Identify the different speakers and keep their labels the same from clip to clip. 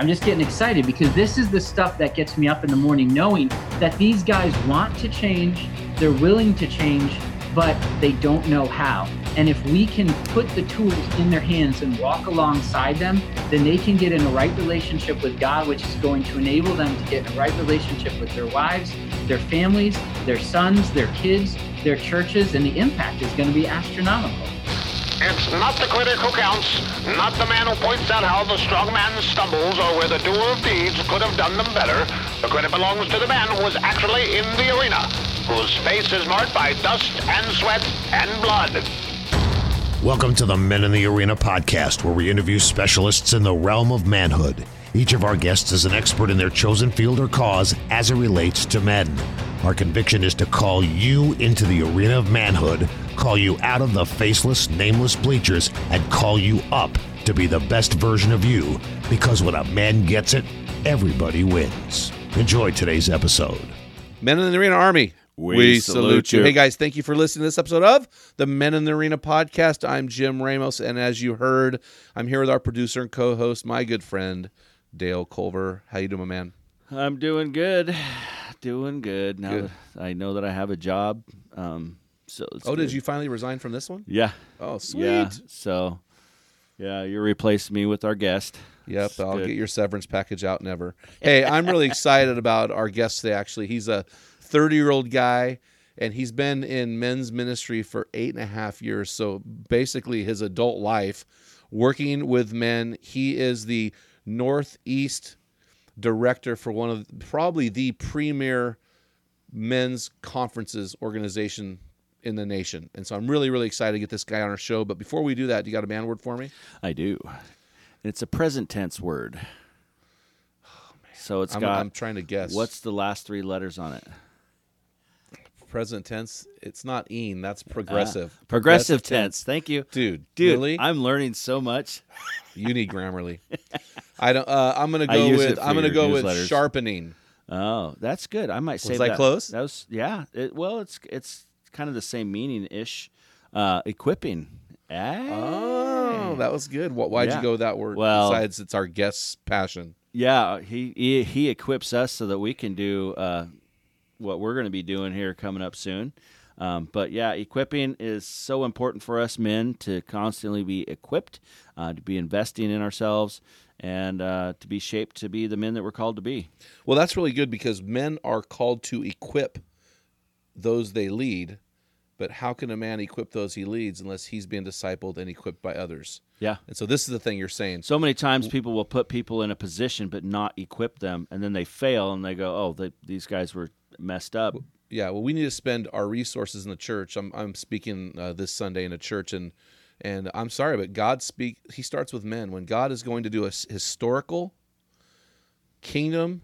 Speaker 1: I'm just getting excited because this is the stuff that gets me up in the morning knowing that these guys want to change, they're willing to change, but they don't know how. And if we can put the tools in their hands and walk alongside them, then they can get in a right relationship with God, which is going to enable them to get in a right relationship with their wives, their families, their sons, their kids, their churches, and the impact is going to be astronomical.
Speaker 2: It's not the critic who counts, not the man who points out how the strong man stumbles or where the doer of deeds could have done them better. The credit belongs to the man who was actually in the arena, whose face is marked by dust and sweat and blood.
Speaker 3: Welcome to the Men in the Arena podcast, where we interview specialists in the realm of manhood. Each of our guests is an expert in their chosen field or cause as it relates to men. Our conviction is to call you into the arena of manhood, call you out of the faceless, nameless bleachers, and call you up to be the best version of you. Because when a man gets it, everybody wins. Enjoy today's episode.
Speaker 4: Men in the Arena Army.
Speaker 5: We salute you.
Speaker 4: Hey guys, thank you for listening to this episode of the Men in the Arena podcast. I'm Jim Ramos, and as you heard, I'm here with our producer and co-host, my good friend Dale Culver. How you doing, my man?
Speaker 5: I'm doing good, doing good. Now
Speaker 4: Good.
Speaker 5: that I know that I have a job, um, so it's
Speaker 4: oh, did you finally resign from this one?
Speaker 5: Yeah.
Speaker 4: Oh, sweet.
Speaker 5: Yeah. So, yeah, you replaced me with our guest.
Speaker 4: Yep,
Speaker 5: It's
Speaker 4: I'll
Speaker 5: good.
Speaker 4: get your severance package out never. Hey, I'm really excited about our guest today. Actually, he's a 30 year old guy, and he's been in men's ministry for eight and a half years. So basically, his adult life working with men. He is the Northeast director for one of probably the premier men's conferences organization in the nation. And so I'm really, really excited to get this guy on our show. But before we do that, you got a man word for me?
Speaker 5: I do. It's a present tense word. Oh, so it's
Speaker 4: I'm,
Speaker 5: got.
Speaker 4: I'm trying to guess.
Speaker 5: What's the last three letters on it?
Speaker 4: Present tense. It's not een. That's progressive.
Speaker 5: Uh, progressive tense. Thank you,
Speaker 4: Dude,
Speaker 5: Dude,
Speaker 4: really?
Speaker 5: I'm learning so much.
Speaker 4: you need Grammarly. I don't. Uh, I'm gonna go with. I'm gonna go with sharpening.
Speaker 5: Oh, that's good. I might say
Speaker 4: Was I close?
Speaker 5: That was yeah. It, well, it's it's kind of the same meaning ish. Uh, equipping.
Speaker 4: Oh, that was good. What? Why'd
Speaker 5: Yeah.
Speaker 4: you go with that word?
Speaker 5: Well-
Speaker 4: besides, it's our guest's passion.
Speaker 5: Yeah, he, he he equips us so that we can do uh, what we're going to be doing here coming up soon. Um, but yeah, equipping is so important for us men to constantly be equipped, uh, to be investing in ourselves, and uh, to be shaped to be the men that we're called to be.
Speaker 4: Well, that's really good because men are called to equip those they lead. But how can a man equip those he leads unless he's being discipled and equipped by others?
Speaker 5: Yeah.
Speaker 4: And so this is the thing you're saying.
Speaker 5: So many times people will put people in a position but not equip them, and then they fail and they go, "Oh, they, these guys were messed up."
Speaker 4: Yeah, well, we need to spend our resources in the church. I'm I'm speaking uh, this Sunday in a church, and and I'm sorry, but God speak. He starts with men. When God is going to do a historical, kingdom,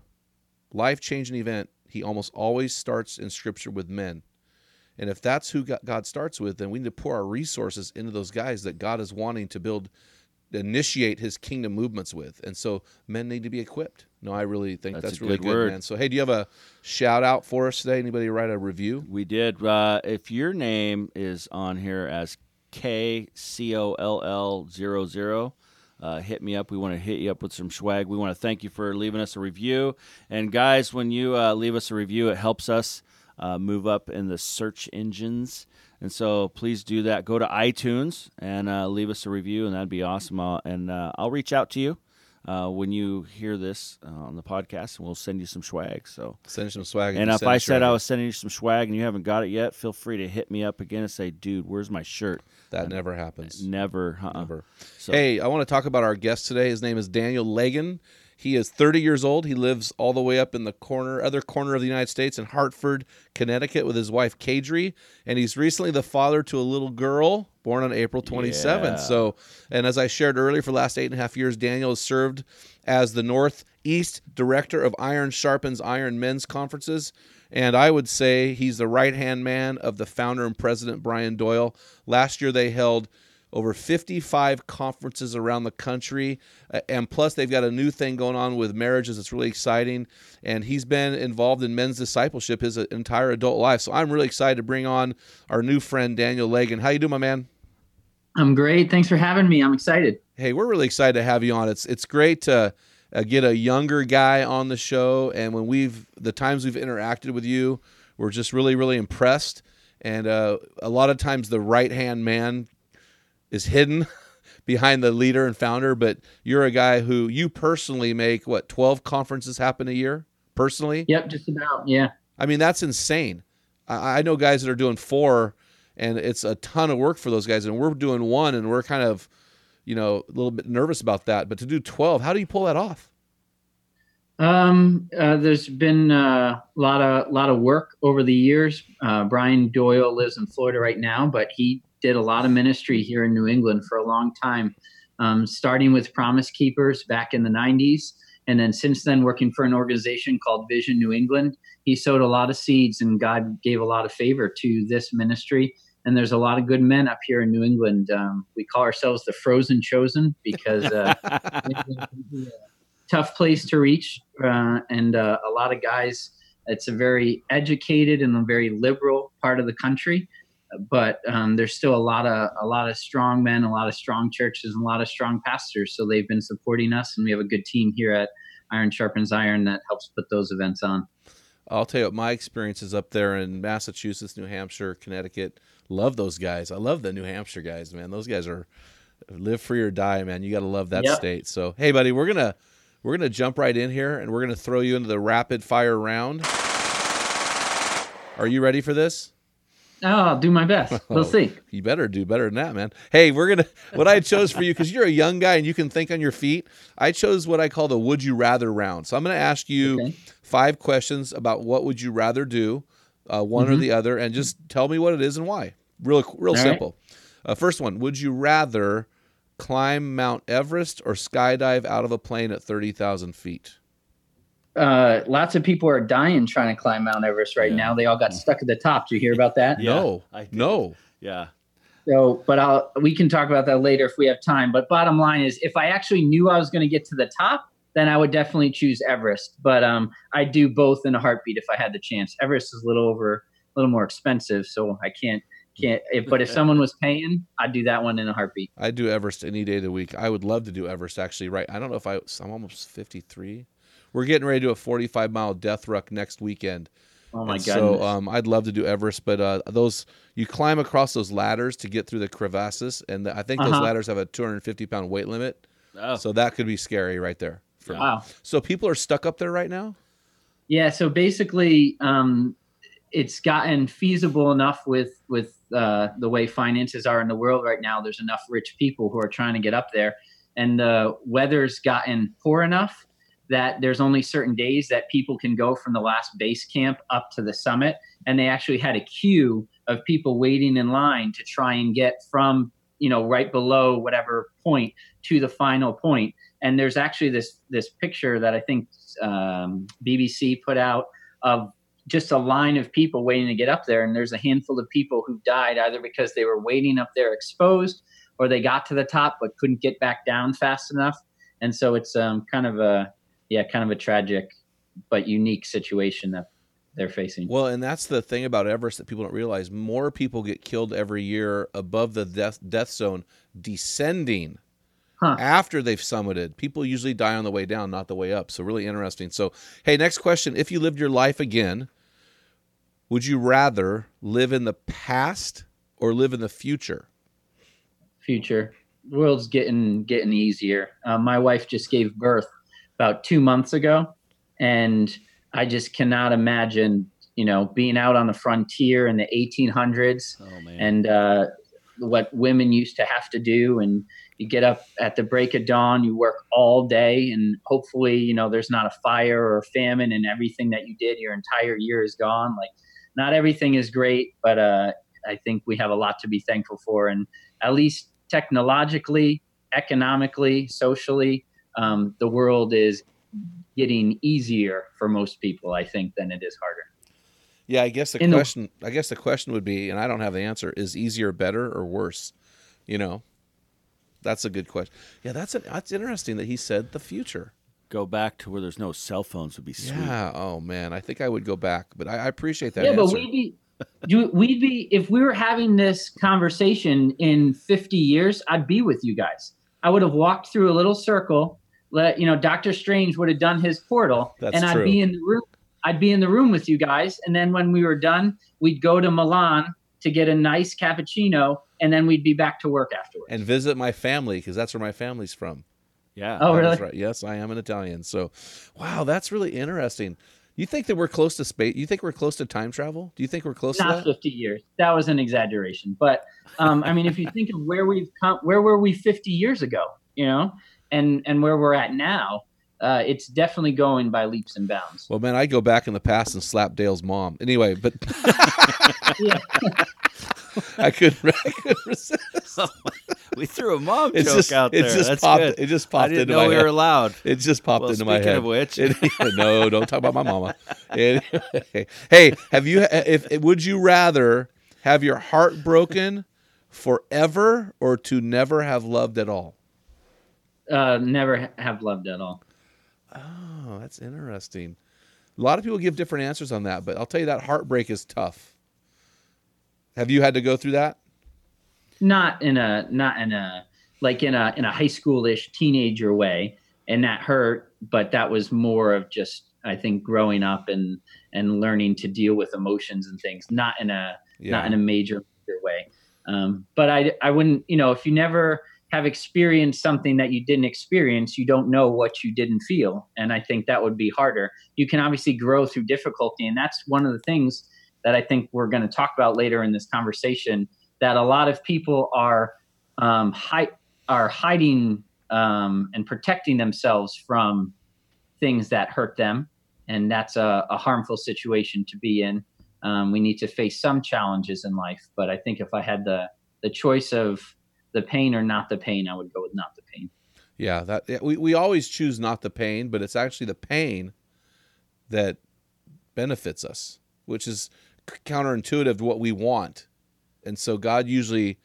Speaker 4: life changing event, He almost always starts in Scripture with men. And if that's who God- starts with, then we need to pour our resources into those guys that God is wanting to build, initiate His kingdom movements with. And so men need to be equipped. No, I really think
Speaker 5: That's
Speaker 4: that's, really
Speaker 5: good
Speaker 4: good, man. So hey, do you have a shout out for us today? Anybody write a review?
Speaker 5: We did. Uh, if your name is on here as K C O L L zero zero, uh, hit me up. We want to hit you up with some swag. We want to thank you for leaving us a review. And guys, when you uh, leave us a review, it helps us uh, move up in the search engines. And so please do that. Go to iTunes and uh, leave us a review, and that'd be awesome. I'll, and uh, I'll reach out to you. uh, when you hear this uh, on the podcast, and we'll send you some swag. So,
Speaker 4: Send some swag.
Speaker 5: and if I said I was sending you some swag and you haven't got it yet, feel free to hit me up again and say, "Dude, where's my shirt?"
Speaker 4: that never happens.
Speaker 5: Never, uh-uh.
Speaker 4: Never.
Speaker 5: So-
Speaker 4: Hey, I want to talk about our guest today. His name is Daniel Legan. He is 30 years old. He lives all the way up in the corner, other corner of the United States in Hartford, Connecticut, with his wife Kadri, and he's recently the father to a little girl born on April 27th.
Speaker 5: Yeah.
Speaker 4: So, and as I shared earlier, for the last eight and a half years, Daniel has served as the Northeast Director of Iron Sharpens Iron Men's Conferences. And I would say he's the right hand man of the founder and president, Brian Doyle. Last year, they held over 55 conferences around the country. Uh, and plus, they've got a new thing going on with marriages that's really exciting. And he's been involved in men's discipleship his uh, entire adult life. So I'm really excited to bring on our new friend, Daniel Legan. How you doing, my man?
Speaker 1: I'm great. Thanks for having me. I'm excited.
Speaker 4: Hey, we're really excited to have you on. It's it's great to uh, get a younger guy on the show, and when we've the times we've interacted with you, we're just really really impressed. And uh, a lot of times the right hand man is hidden behind the leader and founder, but you're a guy who you personally make what 12 conferences happen a year personally.
Speaker 1: Yep, just about. Yeah.
Speaker 4: I mean, that's insane. I, I know guys that are doing four, and it's a ton of work for those guys, and we're doing one, and we're kind of, you know, a little bit nervous about that. But to do 12, how do you pull that off?
Speaker 1: Um, uh, there's been a lot of a lot of work over the years. Uh, Brian Doyle lives in Florida right now, but he did a lot of ministry here in New England for a long time, um, starting with Promise Keepers back in the 90s. And then since then, working for an organization called Vision New England, he sowed a lot of seeds and God gave a lot of favor to this ministry. And there's a lot of good men up here in New England. Um, we call ourselves the Frozen Chosen because uh, tough place to reach, uh, and uh, a lot of guys. It's a very educated and a very liberal part of the country, but um, there's still a lot of a lot of strong men, a lot of strong churches, and a lot of strong pastors. So they've been supporting us, and we have a good team here at Iron Sharpens Iron that helps put those events on.
Speaker 4: I'll tell you what my experience is up there in Massachusetts, New Hampshire, Connecticut. Love those guys. I love the New Hampshire guys, man. Those guys are live free or die, man. You got to love that
Speaker 1: Yep.
Speaker 4: state. So, hey, buddy, we're gonna we're gonna jump right in here, and we're gonna throw you into the rapid fire round. Are you ready for this?
Speaker 1: Oh, I'll do my best. We'll see.
Speaker 4: You better do better than that, man. Hey, we're gonna what I chose for you because you're a young guy and you can think on your feet. I chose what I call the "Would you rather" round. So I'm gonna ask you
Speaker 1: Okay.
Speaker 4: five questions about what would you rather do, uh, one or the other, and just tell me what it is and why. Real, real
Speaker 1: right.
Speaker 4: simple. Uh, first one: Would you rather climb Mount Everest or skydive out of a plane at thirty thousand feet?
Speaker 1: Uh, lots of people are dying trying to climb Mount Everest right
Speaker 5: Yeah.
Speaker 1: now. They all got stuck at the top. Did you hear about that?
Speaker 5: Yeah,
Speaker 4: no,
Speaker 5: I did.
Speaker 4: no.
Speaker 5: Yeah.
Speaker 1: So, but I'll we can talk about that later if we have time. But bottom line is, if I actually knew I was going to get to the top, then I would definitely choose Everest. But um, I do both in a heartbeat if I had the chance. Everest is a little over, a little more expensive, so I can't can't. If, but if someone was paying, I'd do that one in a heartbeat.
Speaker 4: I'd do Everest any day of the week. I would love to do Everest actually. Right. I don't know if I. I'm almost 53. We're getting ready to do a 45 mile death ruck next weekend.
Speaker 1: Oh my god!
Speaker 4: So um, I'd love to do Everest, but uh, those you climb across those ladders to get through the crevasses, and I think those
Speaker 1: Uh-huh.
Speaker 4: ladders have a 250 pound weight limit.
Speaker 5: Oh,
Speaker 4: So that could be scary right there. for me.
Speaker 1: wow.
Speaker 4: So people are stuck up there right now.
Speaker 1: Yeah, so basically, um, it's gotten feasible enough with with uh, the way finances are in the world right now. There's enough rich people who are trying to get up there, and the weather's gotten poor enough that there's only certain days that people can go from the last base camp up to the summit, and they actually had a queue of people waiting in line to try and get from you know right below whatever point to the final point. and there's actually this this picture that I think um, BBC put out of just a line of people waiting to get up there, and there's a handful of people who died either because they were waiting up there exposed, or they got to the top but couldn't get back down fast enough, and so it's um, kind of a yeah, kind of a tragic but unique situation that they're facing.
Speaker 4: Well, and that's the thing about Everest that people don't realize. More people get killed every year above the death death zone descending.
Speaker 1: Huh.
Speaker 4: After they've summited, people usually die on the way down, not the way up. So really interesting. So, hey, next question: If you lived your life again, would you rather live in the past or live in the future?
Speaker 1: Future, world's getting getting easier. Uh, my wife just gave birth about two months ago, and I just cannot imagine, you know, being out on the frontier in the 1800s
Speaker 5: Oh
Speaker 1: and uh, what women used to have to do. And you get up at the break of dawn, you work all day, and hopefully, you know, there's not a fire or a famine, and everything that you did your entire year is gone. Like, not everything is great, but uh, I think we have a lot to be thankful for. And at least technologically, economically, socially, um, the world is getting easier for most people, I think, than it is harder.
Speaker 4: Yeah, I guess the
Speaker 1: In the-
Speaker 4: question I guess the question would be, and I don't have the answer, is easier better or worse? You know? That's a good question. Yeah, that's an, that's interesting that he said the future.
Speaker 5: Go back to where there's no cell phones would be sweet.
Speaker 4: Yeah. Oh man, I think I would go back, but I, I appreciate that
Speaker 1: yeah,
Speaker 4: answer.
Speaker 1: but we'd be, do, we'd be if we were having this conversation in 50 years, I'd be with you guys. I would have walked through a little circle. Let you know, Doctor Strange would have done his portal,
Speaker 4: That's
Speaker 1: and I'd
Speaker 4: true.
Speaker 1: be in the room. I'd be in the room with you guys, and then when we were done, we'd go to Milan to get a nice cappuccino, and then we'd be back to work afterwards.
Speaker 4: and visit my family because that's where my family's from.
Speaker 5: Yeah.
Speaker 1: Oh, really?
Speaker 4: right. Yes, I am an Italian. So, wow, that's really interesting. You think that we're close to space? You think we're close to time travel? Do you think we're close
Speaker 1: not
Speaker 4: to that?
Speaker 1: 50 years. That was an exaggeration. But um, I mean, if you think of where we've come, where were we 50 years ago, you know, and and where we're at now, uh, it's definitely going by leaps and bounds.
Speaker 4: Well, man, I go back in the past and slap Dale's mom. Anyway, but I couldn't. I couldn't resist.
Speaker 5: we threw a mom
Speaker 4: It's
Speaker 5: joke
Speaker 4: just,
Speaker 5: out
Speaker 4: it
Speaker 5: there.
Speaker 4: just
Speaker 5: That's
Speaker 4: popped.
Speaker 5: good.
Speaker 4: It just popped
Speaker 5: I
Speaker 4: popped
Speaker 5: didn't
Speaker 4: into
Speaker 5: know
Speaker 4: my
Speaker 5: we
Speaker 4: head.
Speaker 5: were allowed.
Speaker 4: It just popped
Speaker 5: Well,
Speaker 4: into my
Speaker 5: speaking
Speaker 4: head.
Speaker 5: of which-
Speaker 4: It- no, don't talk about my mama. Anyway, hey, have you? If would you rather have your heart broken forever or to never have loved at all?
Speaker 1: Uh, never have loved at all.
Speaker 4: Oh, that's interesting. A lot of people give different answers on that, but I'll tell you that heartbreak is tough. Have you had to go through that?
Speaker 1: Not in a not in a like in a in a high schoolish teenager way, and that hurt. But that was more of just I think growing up and and learning to deal with emotions and things. Not in a not in a major, major way. Um, but I, I wouldn't, you know, if you never have experienced something that you didn't experience, you don't know what you didn't feel. And I think that would be harder. You can obviously grow through difficulty. And that's one of the things that I think we're going to talk about later in this conversation that a lot of people are, um, hi- are hiding um, and protecting themselves from things that hurt them. And that's a, a harmful situation to be in. Um, we need to face some challenges in life, but I think if I had the the choice of the pain or not the pain, I would go with not the pain.
Speaker 4: Yeah, that yeah, we we always choose not the pain, but it's actually the pain that benefits us, which is counterintuitive to what we want. And so God usually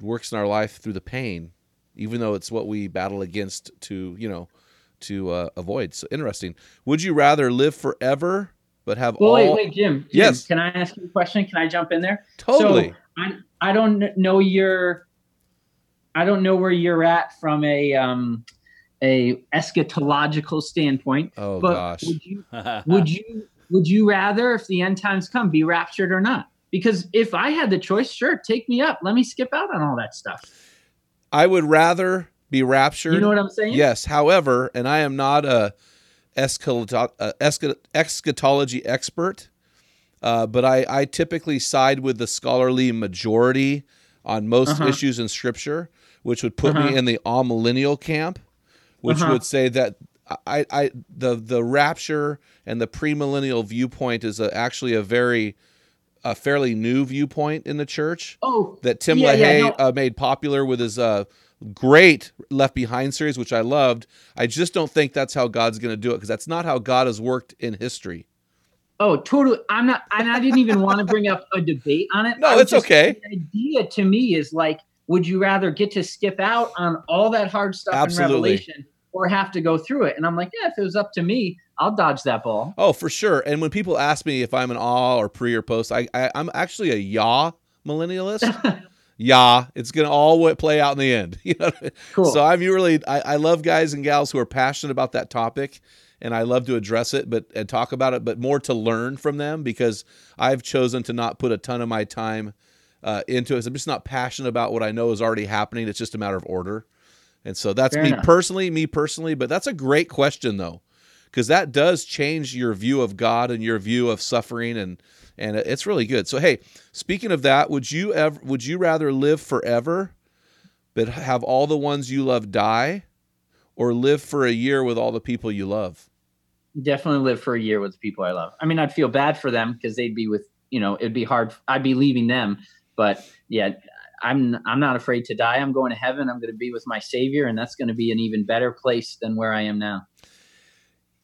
Speaker 4: works in our life through the pain, even though it's what we battle against to, you know, to uh, avoid. So interesting. Would you rather live forever but have
Speaker 1: Well,
Speaker 4: all
Speaker 1: wait, wait, Jim, Jim.
Speaker 4: Yes.
Speaker 1: Can I ask you a question? Can I jump in there?
Speaker 4: totally?
Speaker 1: So I I don't know your I don't know where you're at from a um a eschatological standpoint.
Speaker 4: oh
Speaker 1: but
Speaker 4: gosh.
Speaker 1: would you would you would you rather if the end times come be raptured or not? Because if I had the choice, sure, take me up. Let me skip out on all that stuff.
Speaker 4: I would rather be raptured.
Speaker 1: You know what I'm saying?
Speaker 4: Yes. However, and I am not a eschato- uh, escha- eschatology expert, uh, but I, I typically side with the scholarly majority on most
Speaker 1: Uh-huh.
Speaker 4: issues in Scripture, which would put
Speaker 1: Uh-huh.
Speaker 4: me in the amillennial camp, which
Speaker 1: Uh-huh.
Speaker 4: would say that I, I the the rapture and the premillennial viewpoint is a, actually a very a fairly new viewpoint in the church
Speaker 1: Oh,
Speaker 4: that Tim
Speaker 1: Yeah, yeah,
Speaker 4: LaHaye
Speaker 1: no.
Speaker 4: uh, made popular with his uh, great Left Behind series, which I loved. I just don't think that's how God's going to do it because that's not how God has worked in history.
Speaker 1: Oh, totally. I'm not, and I didn't even want to bring up a debate on it.
Speaker 4: No, it's
Speaker 1: just-
Speaker 4: okay.
Speaker 1: The idea to me is like, would you rather get to skip out on all that hard stuff
Speaker 4: Absolutely.
Speaker 1: in Revelation or have to go through it? And I'm like, yeah, if it was up to me, I'll dodge that ball.
Speaker 4: Oh, for sure. And when people ask me if I'm an awe or pre or post, I, I I'm actually a yaw millennialist. yeah, it's going to all play out in the end. You know.
Speaker 1: Cool.
Speaker 4: So I'm really I, I love guys and gals who are passionate about that topic, and I love to address it, but and talk about it, but more to learn from them because I've chosen to not put a ton of my time uh, into it. I'm just not passionate about what I know is already happening. It's just a matter of order. And so that's
Speaker 1: Fair
Speaker 4: me
Speaker 1: enough.
Speaker 4: personally, me personally. But that's a great question though, because that does change your view of God and your view of suffering, and and it's really good. So hey, speaking of that, would you ever would you rather live forever, but have all the ones you love die, or live for a year with all the people you love?
Speaker 1: Definitely live for a year with the people I love. I mean, I'd feel bad for them because they'd be with, you know, it'd be hard. I'd be leaving them, but yeah, I'm I'm not afraid to die. I'm going to heaven. I'm going to be with my Savior, and that's going to be an even better place than where I am now.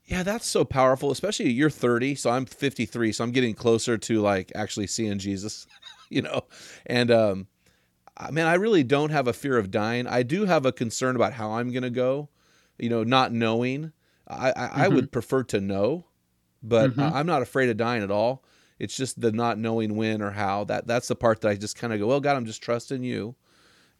Speaker 4: Yeah, that's so powerful, especially you're 30, so I'm 53, so I'm getting closer to like actually seeing Jesus, you know. And um I mean, I really don't have a fear of dying. I do have a concern about how I'm going to go, you know, not knowing. I I, I would prefer to know, but
Speaker 1: Mhm.
Speaker 4: I- I'm not afraid of dying at all. It's just the not knowing when or how. That that's the part that I just kind of go, "Well, God, I'm just trusting you."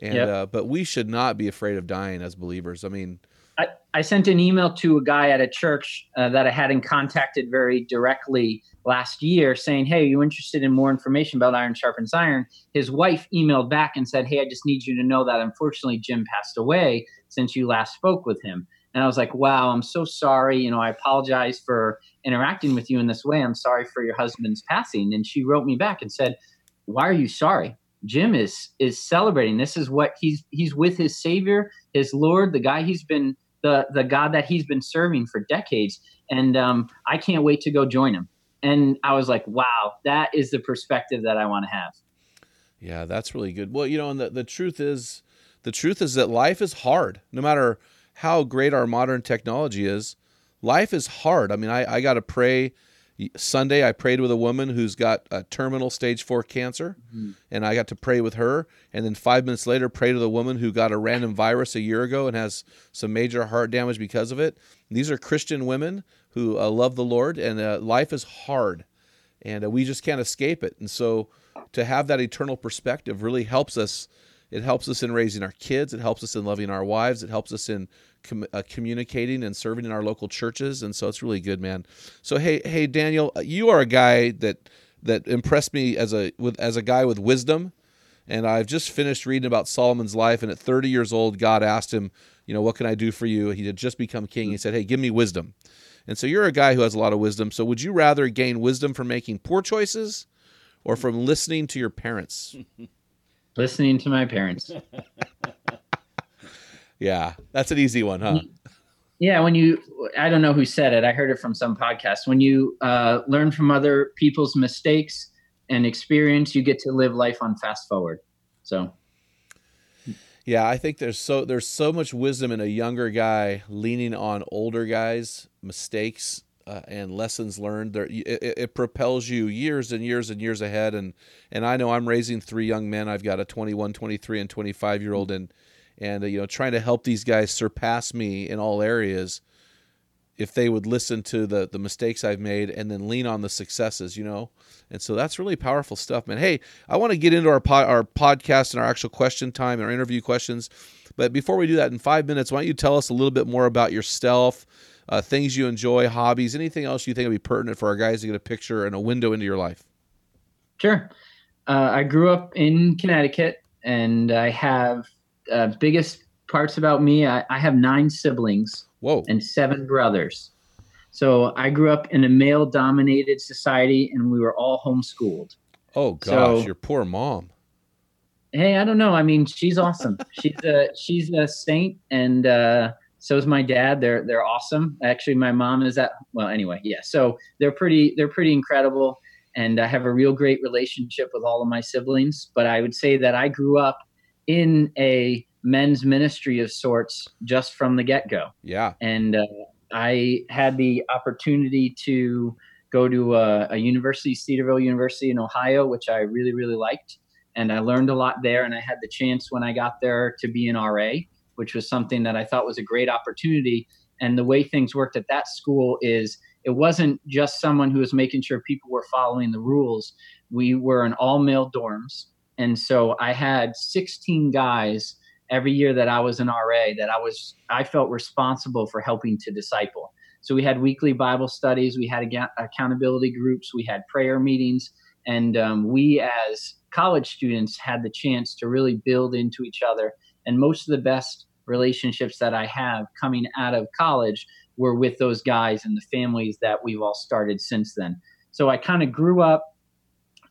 Speaker 4: And
Speaker 1: Yep.
Speaker 4: uh but we should not be afraid of dying as believers. I mean,
Speaker 1: I, I sent an email to a guy at a church uh, that I hadn't contacted very directly last year saying, Hey, are you interested in more information about Iron Sharpens Iron? His wife emailed back and said, Hey, I just need you to know that unfortunately Jim passed away since you last spoke with him. And I was like, Wow, I'm so sorry. You know, I apologize for interacting with you in this way. I'm sorry for your husband's passing. And she wrote me back and said, Why are you sorry? Jim is is celebrating. This is what he's he's with his Savior, his Lord, the guy he's been the the God that he's been serving for decades, and um, I can't wait to go join him. And I was like, wow, that is the perspective that I want to have.
Speaker 4: Yeah, that's really good. Well, you know, and the, the truth is the truth is that life is hard. No matter how great our modern technology is, life is hard. I mean, I, I got to pray. Sunday, I prayed with a woman who's got a terminal stage four cancer, and I got to pray with her. And then five minutes later, prayed with a woman who got a random virus a year ago and has some major heart damage because of it. These are Christian women who uh, love the Lord, and uh, life is hard, and uh, we just can't escape it. And so, to have that eternal perspective really helps us. It helps us in raising our kids. It helps us in loving our wives. It helps us in com- uh, communicating and serving in our local churches. And so it's really good, man. So hey, hey, Daniel, uh, you are a guy that that impressed me as a with as a guy with wisdom. And I've just finished reading about Solomon's life. And at 30 years old, God asked him, you know, what can I do for you? He had just become king. He said, hey, give me wisdom. And so you're a guy who has a lot of wisdom. So would you rather gain wisdom from making poor choices or from listening to your parents?
Speaker 1: Listening to my parents.
Speaker 4: Yeah, that's an easy one, huh?
Speaker 1: Yeah, when you, I don't know who said it. I heard it from some podcast. When you uh, learn from other people's mistakes and experience, you get to live life on fast forward. So
Speaker 4: Yeah, I think there's so there's so much wisdom in a younger guy leaning on older guys' mistakes uh, and lessons learned. There, it, it it propels you years and years and years ahead. And and I know I'm raising three young men. I've got a 21, 23, and 25 year old, and and uh, you know trying to help these guys surpass me in all areas. If they would listen to the the mistakes I've made and then lean on the successes, you know, and so that's really powerful stuff, man. Hey, I want to get into our pod, our podcast and our actual question time and our interview questions, but before we do that, in five minutes, why don't you tell us a little bit more about yourself, uh, things you enjoy, hobbies, anything else you think would be pertinent for our guys to get a picture and a window into your life?
Speaker 1: Sure. Uh, I grew up in Connecticut, and I have uh, biggest parts about me. I, I have nine siblings
Speaker 4: Whoa,
Speaker 1: and seven brothers. So I grew up in a male-dominated society, and we were all homeschooled.
Speaker 4: oh gosh,
Speaker 1: so-
Speaker 4: your poor mom.
Speaker 1: Hey, I don't know. I mean, she's awesome. she's a she's a saint, and uh, so is my dad. They're they're awesome. Actually, my mom is that well. Anyway, yeah. So they're pretty they're pretty incredible, and I have a real great relationship with all of my siblings. But I would say that I grew up in a men's ministry of sorts just from the get go
Speaker 4: Yeah,
Speaker 1: and uh, I had the opportunity to go to a, a university, Cedarville University in Ohio, which I really, really liked, and I learned a lot there. And I had the chance when I got there to be an RA, which was something that I thought was a great opportunity. And the way things worked at that school is it wasn't just someone who was making sure people were following the rules. We were in all male dorms. And so I had 16 guys every year that I was an RA that I was I felt responsible for helping to disciple. So we had weekly Bible studies, we had aga- accountability groups, we had prayer meetings, and um, we as college students had the chance to really build into each other. And most of the best relationships that I have coming out of college were with those guys and the families that we've all started since then. So I kind of grew up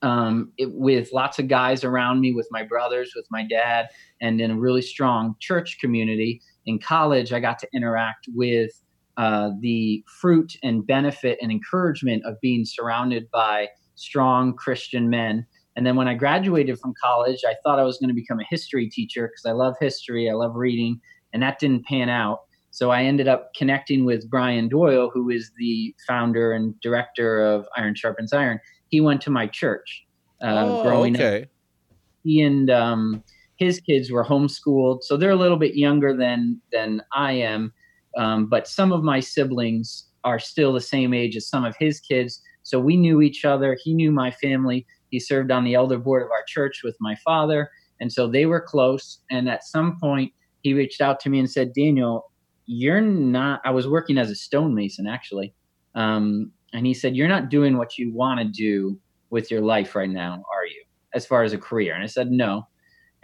Speaker 1: um, it, with lots of guys around me, with my brothers, with my dad, and in a really strong church community. In college, I got to interact with uh, the fruit and benefit and encouragement of being surrounded by strong Christian men. And then when I graduated from college, I thought I was going to become a history teacher because I love history, I love reading, and that didn't pan out. So I ended up connecting with Brian Doyle, who is the founder and director of Iron Sharpens Iron. He went to my church uh,
Speaker 4: oh,
Speaker 1: growing
Speaker 4: okay.
Speaker 1: up. He and um, his kids were homeschooled, so they're a little bit younger than than I am. Um, but some of my siblings are still the same age as some of his kids. So we knew each other. He knew my family. He served on the elder board of our church with my father. And so they were close. And at some point, he reached out to me and said, Daniel, you're not, I was working as a stonemason actually. Um, and he said, You're not doing what you want to do with your life right now, are you? As far as a career. And I said, No.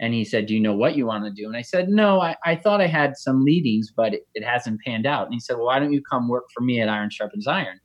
Speaker 1: And he said, Do you know what you want to do? And I said, No, I, I thought I had some leadings, but it, it hasn't panned out. And he said, Well, why don't you come work for me at Iron Sharpens Iron?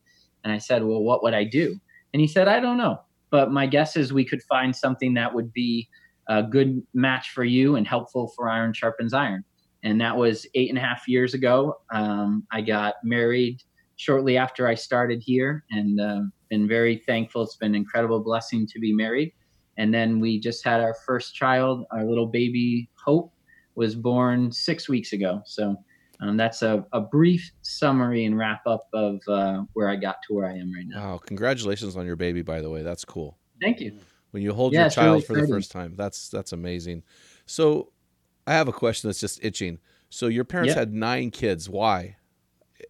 Speaker 1: And I said, Well, what would I do? And he said, I don't know. But my guess is we could find something that would be a good match for you and helpful for Iron Sharpens Iron. And that was eight and a half years ago. Um, I got married shortly after I started here and uh, been very thankful. It's been an incredible blessing to be married. And then we just had our first child, our little baby Hope was born six weeks ago. So um, that's a, a brief summary and wrap up of uh, where I got to where I am right now.
Speaker 4: Wow, congratulations on your baby, by the way. That's cool.
Speaker 1: Thank you.
Speaker 4: When you hold
Speaker 1: Yeah,
Speaker 4: your child
Speaker 1: really
Speaker 4: for the first time, that's that's amazing. So, I have a question that's just itching. So, your parents
Speaker 1: Yeah.
Speaker 4: had nine kids. Why?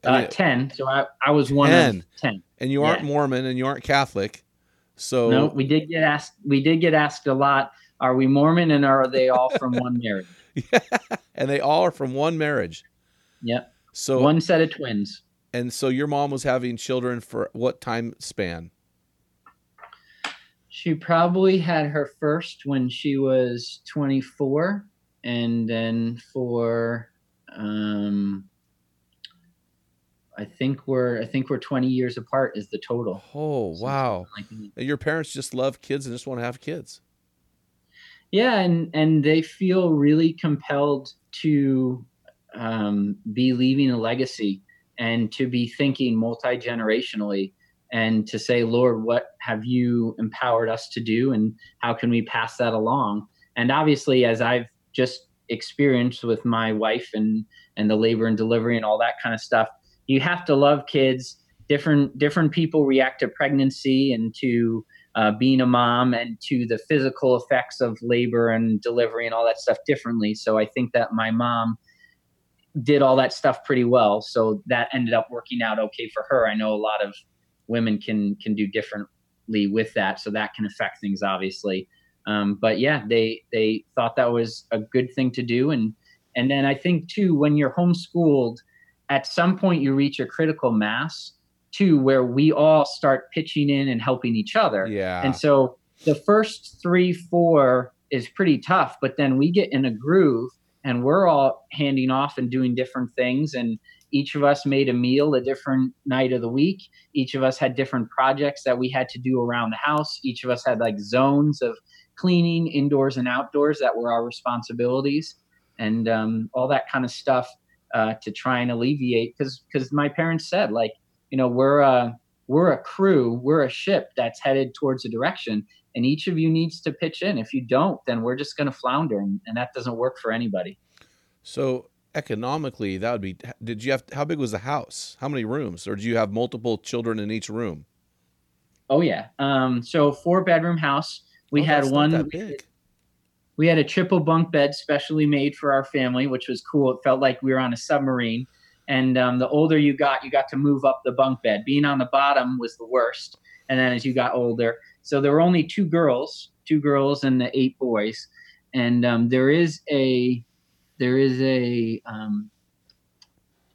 Speaker 4: I
Speaker 1: Uh,
Speaker 4: mean,
Speaker 1: 10. So I, I was one
Speaker 4: 10.
Speaker 1: of 10.
Speaker 4: and you aren't
Speaker 1: yeah.
Speaker 4: Mormon and you aren't Catholic. So,
Speaker 1: No, we did get asked. We did get asked a lot. Are we Mormon and are they all from one marriage?
Speaker 4: and they all are from one marriage.
Speaker 1: Yep.
Speaker 4: So,
Speaker 1: One set of twins.
Speaker 4: and so your mom was having children for what time span?
Speaker 1: She probably had her first when she was 24, and then for, um, I think we're I think we're 20 years apart is the total.
Speaker 4: Oh, wow.
Speaker 1: Like,
Speaker 4: your parents just love kids and just want to have kids.
Speaker 1: yeah, and and they feel really compelled to um, be leaving a legacy and to be thinking multi generationally and to say, Lord, what have you empowered us to do, and how can we pass that along? And obviously, as I've just experienced with my wife and and the labor and delivery and all that kind of stuff, you have to love kids. Different different people react to pregnancy and to uh, being a mom and to the physical effects of labor and delivery and all that stuff differently. So I think that my mom did all that stuff pretty well. So that ended up working out okay for her. I know a lot of women can can do differently with that, so that can affect things obviously. Um, but yeah, they they thought that was a good thing to do, and and then I think too when you're homeschooled, at some point you reach a critical mass too where we all start pitching in and helping each other.
Speaker 4: Yeah.
Speaker 1: And so the first three, four is pretty tough, but then we get in a groove and we're all handing off and doing different things. And each of us made a meal a different night of the week. Each of us had different projects that we had to do around the house. Each of us had like zones of cleaning indoors and outdoors that were our responsibilities and um, all that kind of stuff uh, to try and alleviate. Because because my parents said like, you know, we're a, we're a crew, we're a ship that's headed towards a direction, and each of you needs to pitch in. If you don't, then we're just going to flounder, and, and that doesn't work for anybody.
Speaker 4: So economically, that would be. Did you have? How big was the house? How many rooms, or do you have multiple children in each room?
Speaker 1: Oh yeah. Um, so four bedroom house. We
Speaker 4: Oh,
Speaker 1: had one. We had a triple bunk bed specially made for our family, which was cool. It felt like we were on a submarine. And um, the older you got, you got to move up the bunk bed. Being on the bottom was the worst. And then as you got older, so there were only two girls, two girls and the eight boys. And um, there is a there is a um,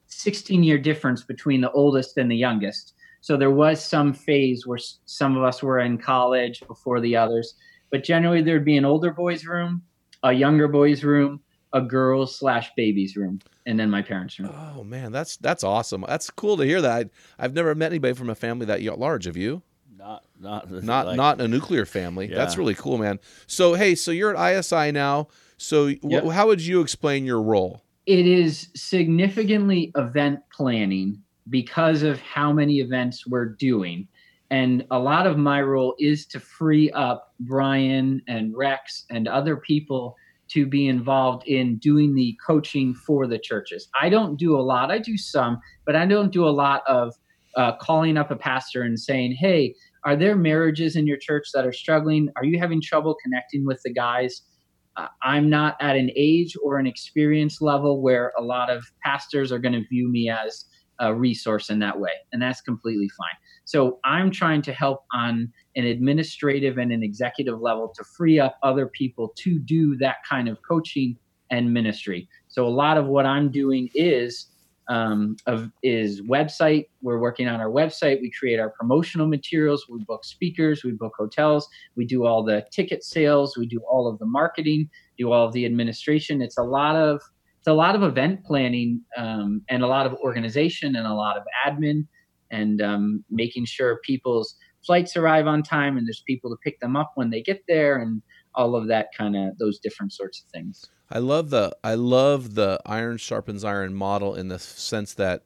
Speaker 1: 16 year difference between the oldest and the youngest. So there was some phase where some of us were in college before the others. But generally there'd be an older boys room, a younger boys room, a girls slash babies room, and then my parents' room.
Speaker 4: Oh man, that's that's awesome. That's cool to hear that. I, have never met anybody from a family that large. Have you?
Speaker 5: Not not
Speaker 4: not
Speaker 5: like,
Speaker 4: not a nuclear family.
Speaker 5: Yeah.
Speaker 4: That's really cool, man. So hey, so you're at ISI now. So
Speaker 1: Yep.
Speaker 4: wh- how would you explain your role?
Speaker 1: It is significantly event planning because of how many events we're doing. And a lot of my role is to free up Brian and Rex and other people to be involved in doing the coaching for the churches. I don't do a lot, I do some, but I don't do a lot of uh, calling up a pastor and saying, hey, are there marriages in your church that are struggling? Are you having trouble connecting with the guys? Uh, I'm not at an age or an experience level where a lot of pastors are going to view me as a resource in that way. And that's completely fine. So I'm trying to help on an administrative and an executive level to free up other people to do that kind of coaching and ministry. So a lot of what I'm doing is um, of is website. We're working on our website. We create our promotional materials. We book speakers. We book hotels. We do all the ticket sales. We do all of the marketing. Do all of the administration. It's a lot of it's a lot of event planning um, and a lot of organization and a lot of admin and um, making sure people's flights arrive on time and there's people to pick them up when they get there and all of that kind of those different sorts of things.
Speaker 4: I love the I love the iron sharpens iron model in the sense that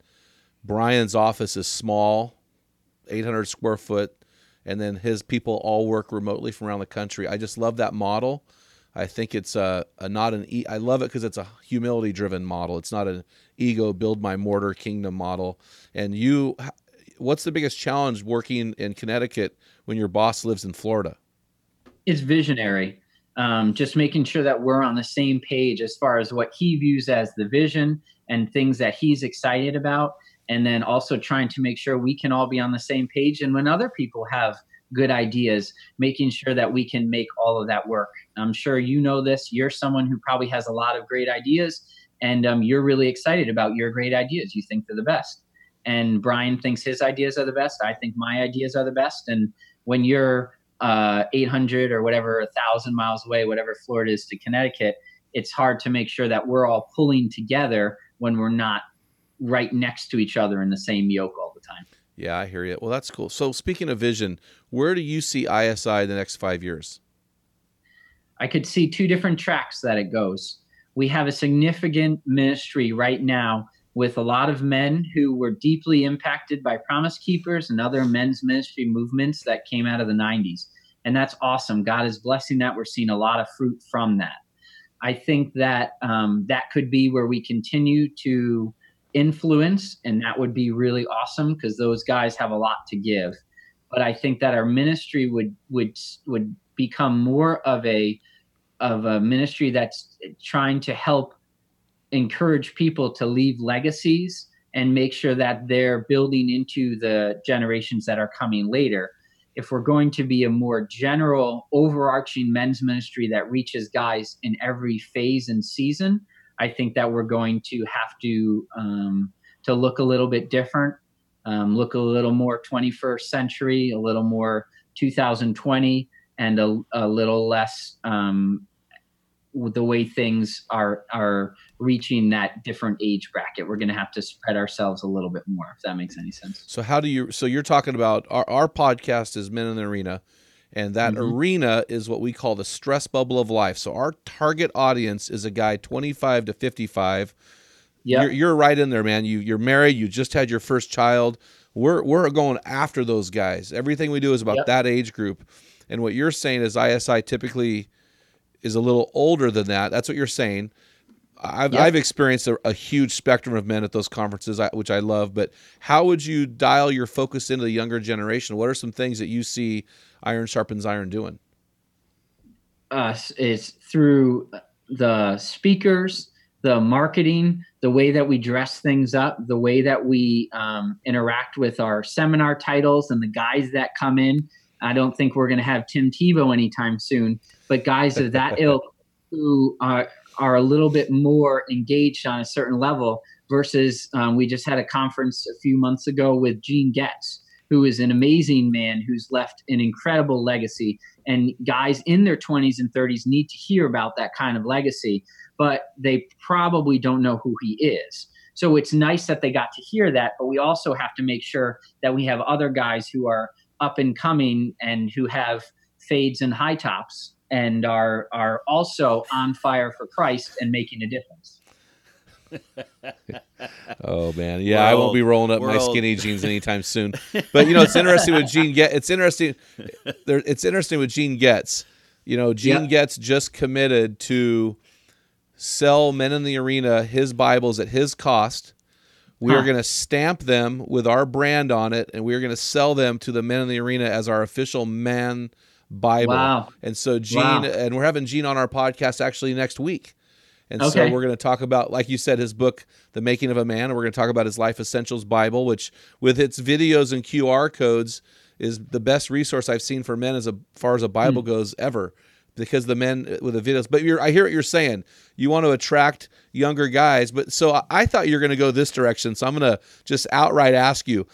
Speaker 4: Brian's office is small, 800 square foot, and then his people all work remotely from around the country. I just love that model. I think it's a, a not an e- I love it because it's a humility driven model. It's not an ego build my mortar kingdom model. And you, what's the biggest challenge working in Connecticut when your boss lives in Florida?
Speaker 1: It's visionary. Um, just making sure that we're on the same page as far as what he views as the vision and things that he's excited about. And then also trying to make sure we can all be on the same page. And when other people have good ideas, making sure that we can make all of that work. I'm sure you know this. You're someone who probably has a lot of great ideas, and um, you're really excited about your great ideas. You think they're the best. And Brian thinks his ideas are the best. I think my ideas are the best. And when you're uh, 800 or whatever, a thousand miles away, whatever Florida is to Connecticut, it's hard to make sure that we're all pulling together when we're not right next to each other in the same yoke all the time.
Speaker 4: Yeah, I hear you. Well, that's cool. So, speaking of vision, where do you see ISI in the next five years?
Speaker 1: I could see two different tracks that it goes. We have a significant ministry right now with a lot of men who were deeply impacted by Promise Keepers and other men's ministry movements that came out of the 90s. And that's awesome. God is blessing that. We're seeing a lot of fruit from that. I think that um, that could be where we continue to influence, and that would be really awesome because those guys have a lot to give. But I think that our ministry would would would become more of a of a ministry that's trying to help encourage people to leave legacies and make sure that they're building into the generations that are coming later. If we're going to be a more general, overarching men's ministry that reaches guys in every phase and season, I think that we're going to have to um, to look a little bit different, um, look a little more 21st century, a little more 2020, and a, a little less um, the way things are are reaching that different age bracket. We're going to have to spread ourselves a little bit more, if that makes any sense.
Speaker 4: So, how do you? So, you're talking about our, our podcast is Men in the Arena, and that
Speaker 1: Mhm.
Speaker 4: arena is what we call the stress bubble of life. So, our target audience is a guy 25 to 55.
Speaker 1: Yeah,
Speaker 4: You're, you're right in there, man. You you're married. You just had your first child. We're we're going after those guys. Everything we do is about
Speaker 1: Yep.
Speaker 4: that age group. And what you're saying is ISI typically is a little older than that. That's what you're saying. I've,
Speaker 1: Yep.
Speaker 4: I've experienced a, a huge spectrum of men at those conferences, which I love. But how would you dial your focus into the younger generation? What are some things that you see Iron Sharpens Iron doing?
Speaker 1: us is through the speakers, the marketing, the way that we dress things up, the way that we um, interact with our seminar titles and the guys that come in. I don't think we're going to have Tim Tebow anytime soon, but guys of that ilk who are are a little bit more engaged on a certain level versus um, we just had a conference a few months ago with Gene Getz, who is an amazing man who's left an incredible legacy. And guys in their 20s and 30s need to hear about that kind of legacy, but they probably don't know who he is. So it's nice that they got to hear that, but we also have to make sure that we have other guys who are up and coming and who have fades and high tops and are are also on fire for Christ and making a difference.
Speaker 4: oh man, yeah, I won't be rolling up my skinny jeans anytime soon. But you know, it's interesting with Gene Getz. It's interesting. There, it's interesting with Gene Getz. You know, Gene yep. Getz just committed to sell Men in the Arena his Bibles at his cost. We huh. are going to stamp them with our brand on it, and we are going to sell them to the Men in the Arena as our official man Bible.
Speaker 1: Wow.
Speaker 4: And so Gene, wow. and we're having Gene on our podcast actually next week. And
Speaker 1: okay.
Speaker 4: so we're going to talk about, like you said, his book, The Making of a Man. And we're going to talk about his Life Essentials Bible, which, with its videos and QR codes, is the best resource I've seen for men as a, far as a Bible hmm. goes ever. Because the men with the videos, but I hear what you're saying. You want to attract younger guys, but so I thought you're going to go this direction. So I'm going to just outright ask you: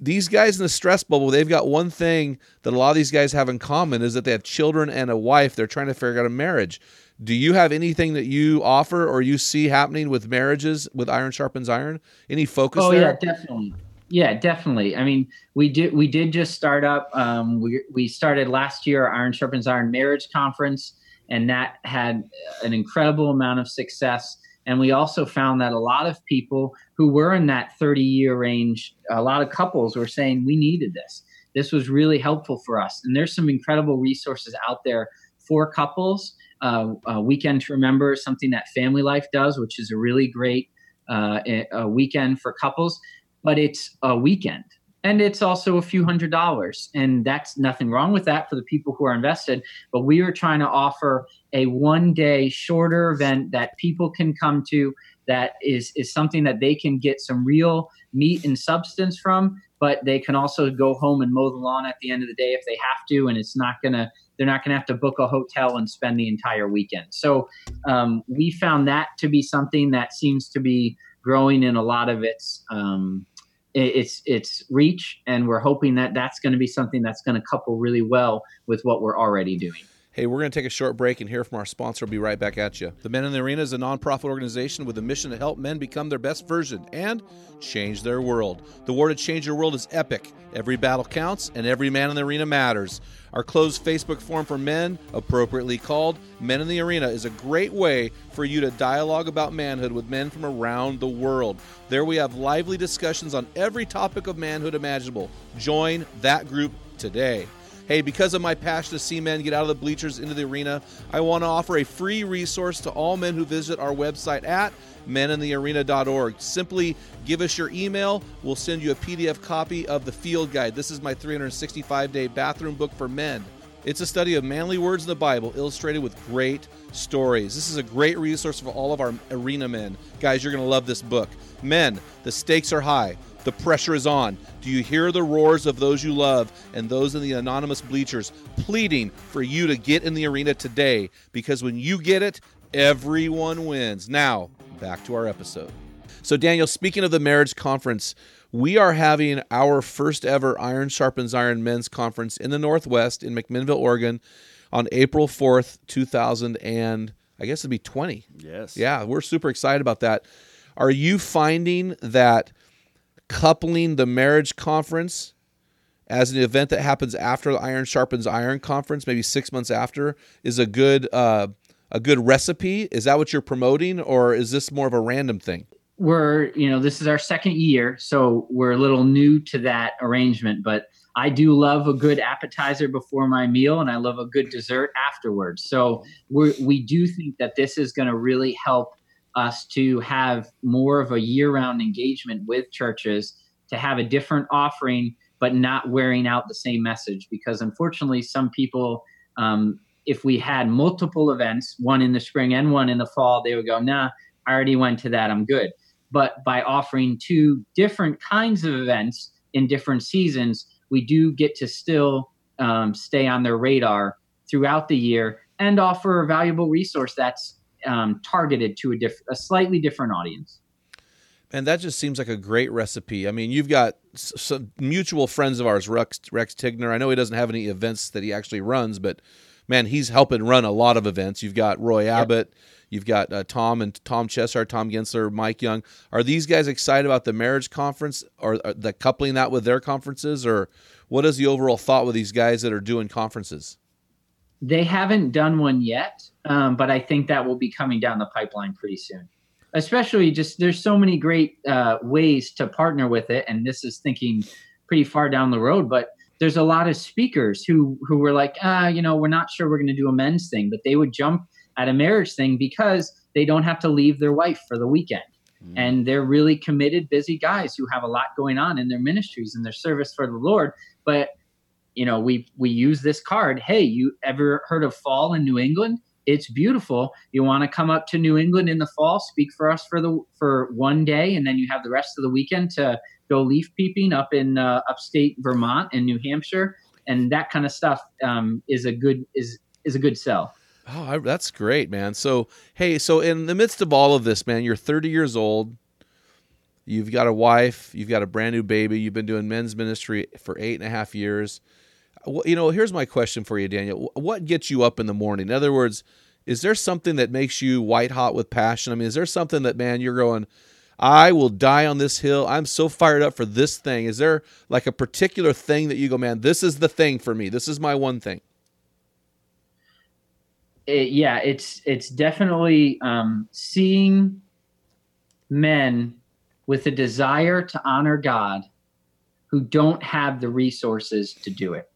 Speaker 4: these guys in the stress bubble, they've got one thing that a lot of these guys have in common is that they have children and a wife. They're trying to figure out a marriage. Do you have anything that you offer or you see happening with marriages with Iron Sharpens Iron? Any focus
Speaker 1: oh,
Speaker 4: there?
Speaker 1: yeah, definitely. Yeah, definitely. I mean, we did we did just start up. Um, we we started last year Iron Sharpens Iron Marriage Conference, and that had an incredible amount of success. And we also found that a lot of people who were in that 30 year range, a lot of couples were saying we needed this. This was really helpful for us. And there's some incredible resources out there for couples uh, weekend to remember something that family life does which is a really great uh, a weekend for couples but it's a weekend and it's also a few hundred dollars and that's nothing wrong with that for the people who are invested but we are trying to offer a one day shorter event that people can come to that is is something that they can get some real meat and substance from but they can also go home and mow the lawn at the end of the day if they have to and it's not to they're not to have to book a hotel and spend the entire weekend. So um, we found that to be something that seems to be growing in a lot of its um, its its reach, and we're hoping that that's going to be something that's going to couple really well with what we're already doing.
Speaker 4: Hey, we're going to take a short break and hear from our sponsor. We'll be right back at you. The Men in the Arena is a nonprofit organization with a mission to help men become their best version and change their world. The war to change your world is epic. Every battle counts, and every man in the arena matters. Our closed Facebook forum for men, appropriately called Men in the Arena, is a great way for you to dialogue about manhood with men from around the world. There we have lively discussions on every topic of manhood imaginable. Join that group today. Hey, because of my passion to see men get out of the bleachers into the arena, I want to offer a free resource to all men who visit our website at meninthearena.org. Simply give us your email. We'll send you a PDF copy of the field guide. This is my 365 day bathroom book for men. It's a study of manly words in the Bible illustrated with great stories. This is a great resource for all of our arena men. Guys, you're going to love this book. Men, the stakes are high. The pressure is on. Do you hear the roars of those you love and those in the anonymous bleachers pleading for you to get in the arena today? Because when you get it, everyone wins. Now, back to our episode. So, Daniel, speaking of the marriage conference, we are having our first ever Iron Sharpens Iron men's conference in the Northwest in McMinnville, Oregon on April 4th, 2000 and I guess it'd be 20.
Speaker 5: Yes.
Speaker 4: Yeah, we're super excited about that. Are you finding that coupling the marriage conference as an event that happens after the Iron Sharpens Iron conference, maybe six months after, is a good uh, a good recipe? Is that what you're promoting, or is this more of a random thing?
Speaker 1: We're you know this is our second year, so we're a little new to that arrangement, but. I do love a good appetizer before my meal, and I love a good dessert afterwards. So we we do think that this is going to really help us to have more of a year round engagement with churches, to have a different offering, but not wearing out the same message. Because unfortunately, some people, um, if we had multiple events, one in the spring and one in the fall, they would go, nah, I already went to that, I'm good. But by offering two different kinds of events in different seasons, we do get to still um, stay on their radar throughout the year and offer a valuable resource that's um, targeted to a, diff- a slightly different audience.
Speaker 4: And that just seems like a great recipe. I mean, you've got some mutual friends of ours, Rex, Rex Tigner. I know he doesn't have any events that he actually runs, but man, he's helping run a lot of events. You've got Roy Abbott, yep. you've got uh, Tom and Tom Chessar, Tom Gensler, Mike Young. Are these guys excited about the marriage conference or, or the coupling that with their conferences, or what is the overall thought with these guys that are doing conferences?
Speaker 1: They haven't done one yet, um, but I think that will be coming down the pipeline pretty soon. Especially, just there's so many great uh, ways to partner with it, and this is thinking pretty far down the road. But there's a lot of speakers who who were like, ah, you know, we're not sure we're going to do a men's thing, but they would jump at a marriage thing because they don't have to leave their wife for the weekend. Mm. And they're really committed, busy guys who have a lot going on in their ministries and their service for the Lord. But you know, we we use this card. Hey, you ever heard of fall in New England? It's beautiful. You want to come up to New England in the fall, speak for us for the for one day, and then you have the rest of the weekend to go leaf peeping up in uh, upstate Vermont and New Hampshire, and that kind of stuff um, is a good is is a good sell.
Speaker 4: Oh, I, that's great, man. So, hey, so in the midst of all of this, man, you're 30 years old. You've got a wife. You've got a brand new baby. You've been doing men's ministry for eight and a half years. You know, here's my question for you, Daniel. What gets you up in the morning? In other words, is there something that makes you white hot with passion? I mean, is there something that, man, you're going, I will die on this hill. I'm so fired up for this thing. Is there like a particular thing that you go, man, this is the thing for me. This is my one thing.
Speaker 1: It, yeah, it's it's definitely um, seeing men with a desire to honor God who don't have the resources to do it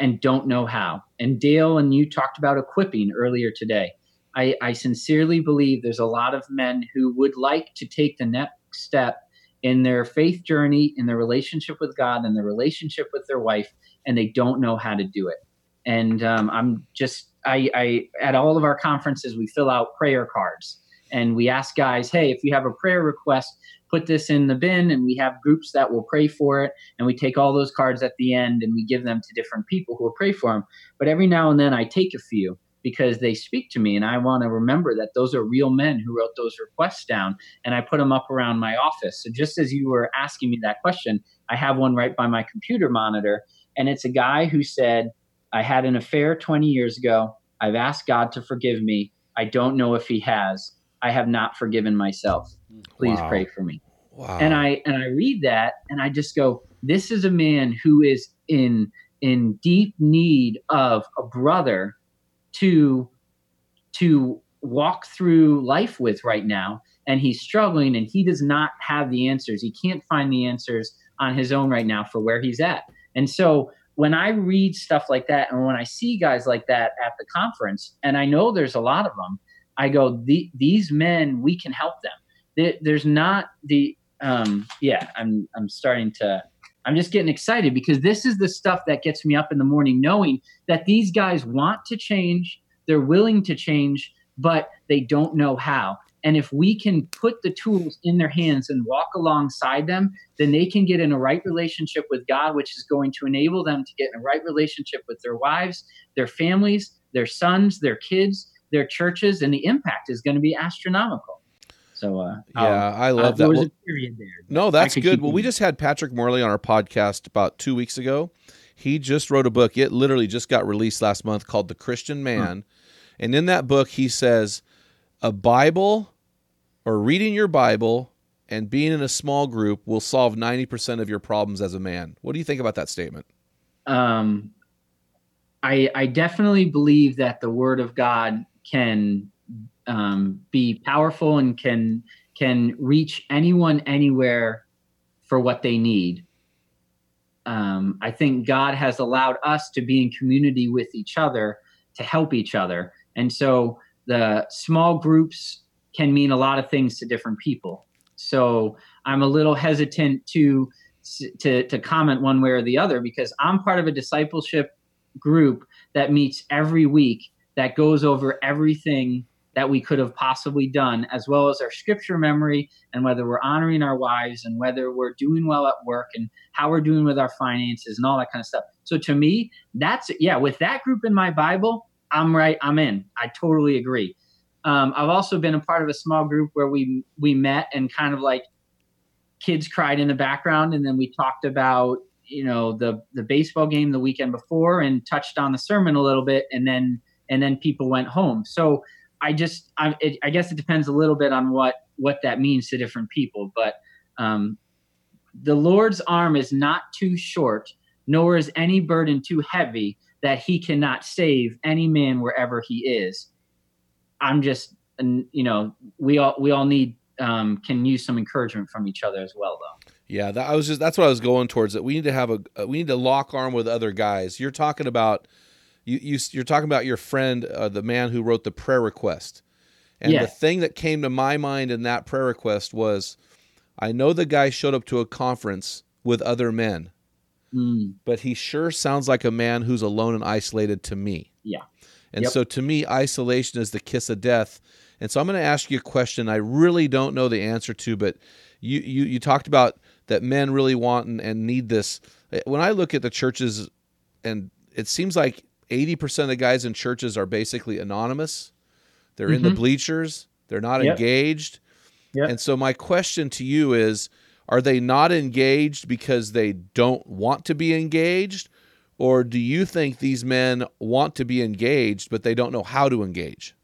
Speaker 1: and don't know how. And Dale and you talked about equipping earlier today. I, I sincerely believe there's a lot of men who would like to take the next step in their faith journey, in their relationship with God, and their relationship with their wife, and they don't know how to do it. And um, I'm just, I, I, at all of our conferences, we fill out prayer cards and we ask guys, hey, if you have a prayer request, put this in the bin, and we have groups that will pray for it. And we take all those cards at the end and we give them to different people who will pray for them. But every now and then I take a few because they speak to me and I want to remember that those are real men who wrote those requests down and I put them up around my office. So just as you were asking me that question, I have one right by my computer monitor and it's a guy who said, I had an affair 20 years ago. I've asked God to forgive me. I don't know if he has. I have not forgiven myself. Please wow. pray for me. Wow. And I and I read that and I just go, this is a man who is in in deep need of a brother to to walk through life with right now and he's struggling and he does not have the answers he can't find the answers on his own right now for where he's at and so when i read stuff like that and when i see guys like that at the conference and i know there's a lot of them i go the, these men we can help them there's not the um yeah i'm i'm starting to I'm just getting excited because this is the stuff that gets me up in the morning, knowing that these guys want to change, they're willing to change, but they don't know how. And if we can put the tools in their hands and walk alongside them, then they can get in a right relationship with God, which is going to enable them to get in a right relationship with their wives, their families, their sons, their kids, their churches, and the impact is going to be astronomical. So uh,
Speaker 4: yeah, I love uh, that. Well, no, that's good. Well, we just had Patrick Morley on our podcast about two weeks ago. He just wrote a book. It literally just got released last month called The Christian Man, and in that book he says a Bible or reading your Bible and being in a small group will solve 90% of your problems as a man. What do you think about that statement? Um,
Speaker 1: I, I definitely believe that the word of God can um, be powerful and can can reach anyone anywhere for what they need. Um, I think God has allowed us to be in community with each other to help each other, and so the small groups can mean a lot of things to different people. So I'm a little hesitant to to to comment one way or the other because I'm part of a discipleship group that meets every week that goes over everything that we could have possibly done, as well as our scripture memory and whether we're honoring our wives and whether we're doing well at work and how we're doing with our finances and all that kind of stuff. So to me, that's yeah, with that group in my Bible, I'm right, I'm in. I totally agree. Um, I've also been a part of a small group where we we met and kind of like kids cried in the background, and then we talked about you know the the baseball game the weekend before and touched on the sermon a little bit, and then and then people went home. So I just I, it, I guess it depends a little bit on what what that means to different people, but um, the Lord's arm is not too short, nor is any burden too heavy that he cannot save any man wherever he is. I'm just, you know, we all we all need um, can use some encouragement from each other as well, though.
Speaker 4: Yeah, that I was just that's what I was going towards. That we need to have a we need to lock arm with other guys. You're talking about you, you you're talking about your friend, uh, the man who wrote the prayer request, and
Speaker 1: Yeah.
Speaker 4: the thing that came to my mind in that prayer request was, I know the guy showed up to a conference with other men,
Speaker 1: Mm,
Speaker 4: but he sure sounds like a man who's alone and isolated to me.
Speaker 1: yeah.
Speaker 4: And
Speaker 1: Yep.
Speaker 4: so to me, isolation is the kiss of death. And so I'm going to ask you a question I really don't know the answer to, but you you, you talked about that men really want and, and need this. When I look at the churches, and it seems like 80% of the guys in churches are basically anonymous. They're in the bleachers. They're not
Speaker 1: Mm-hmm. Yep.
Speaker 4: engaged.
Speaker 1: Yep.
Speaker 4: And so my question to you is are they not engaged because they don't want to be engaged or do you think these men want to be engaged but they don't know how to engage?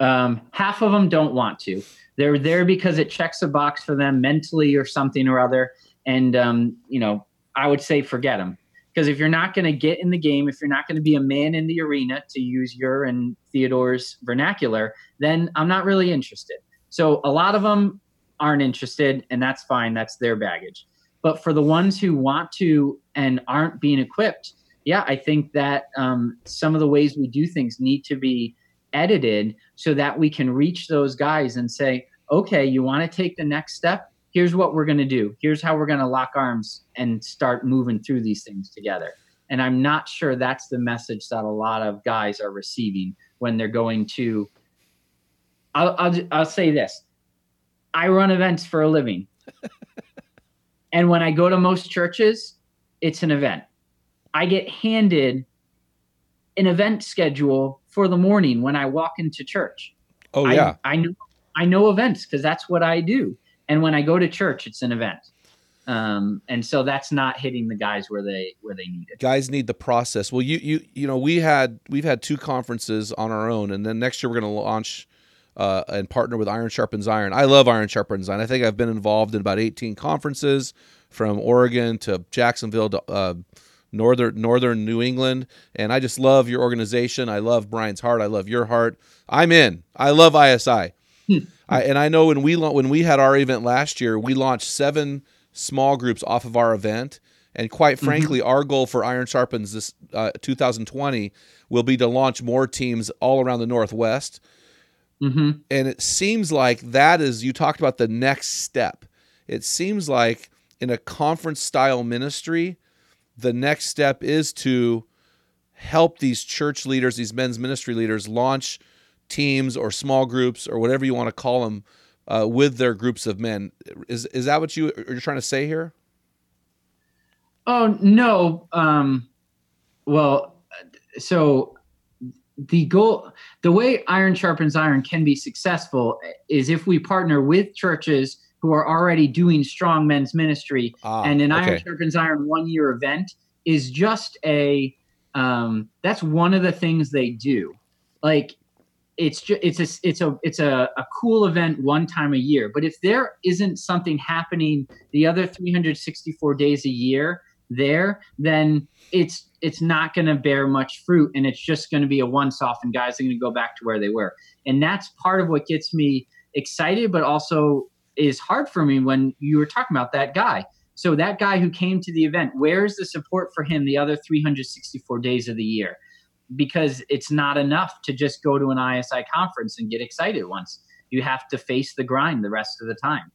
Speaker 1: Um, half of them don't want to. They're there because it checks a box for them mentally or something or other. And, um, you know, I would say forget them. Because if you're not going to get in the game, if you're not going to be a man in the arena, to use your and Theodore's vernacular, then I'm not really interested. So a lot of them aren't interested, and that's fine. That's their baggage. But for the ones who want to and aren't being equipped, yeah, I think that um, some of the ways we do things need to be edited so that we can reach those guys and say, okay, you want to take the next step? Here's what we're going to do. Here's how we're going to lock arms and start moving through these things together. And I'm not sure that's the message that a lot of guys are receiving when they're going to. I'll, I'll, I'll say this I run events for a living. and when I go to most churches, it's an event. I get handed an event schedule for the morning when I walk into church.
Speaker 4: Oh
Speaker 1: I,
Speaker 4: yeah.
Speaker 1: I know I know events because that's what I do. And when I go to church, it's an event. Um, and so that's not hitting the guys where they where they need it.
Speaker 4: Guys need the process. Well, you you you know, we had we've had two conferences on our own and then next year we're going to launch uh, and partner with Iron Sharpens Iron. I love Iron Sharpens Iron. I think I've been involved in about 18 conferences from Oregon to Jacksonville to uh, northern northern New England, and I just love your organization. I love Brian's heart. I love your heart. I'm in. I love ISI. I, and I know when we when we had our event last year, we launched seven small groups off of our event. And quite frankly, our goal for Iron Sharpens this uh, 2020 will be to launch more teams all around the Northwest.
Speaker 1: Hmm
Speaker 4: and it seems like that is you talked about the next step. It seems like in a conference style ministry the next step is to help these church leaders these men's ministry leaders launch teams or small groups or whatever you want to call them uh, with their groups of men is is that what you you're trying to say here
Speaker 1: Oh no. Um, well, so the goal, the way iron sharpens iron can be successful is if we partner with churches who are already doing strong men's ministry,
Speaker 4: Ah,
Speaker 1: and an iron sharpens iron one year event is just a. Um, that's one of the things they do. Like it's just it's a it's a it's a, a cool event one time a year but if there isn't something happening the other 364 days a year there then it's it's not going to bear much fruit and it's just going to be a once off and guys are going to go back to where they were. And that's part of what gets me excited but also is hard for me when you were talking about that guy. So that guy who came to the event where's the support for him the other 364 days of the year because it's not enough to just go to an ISI conference and get excited once. You have to face the grind the rest of the time.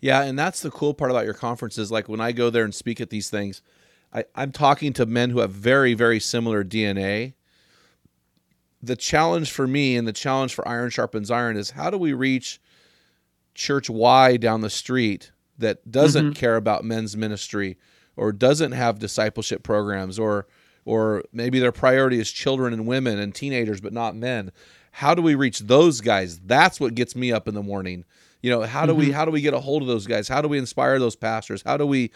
Speaker 4: Yeah, and that's the cool part about your conferences. Like when I go there and speak at these things, I, I'm talking to men who have very, very similar DNA. The challenge for me and the challenge for Iron Sharpens Iron is how do we reach church Y down the street that doesn't mm-hmm. care about men's ministry or doesn't have discipleship programs or or maybe their priority is children and women and teenagers but not men. How do we reach those guys? That's what gets me up in the morning You know, how do we how do we get a hold of those guys? How do we inspire those pastors? How do we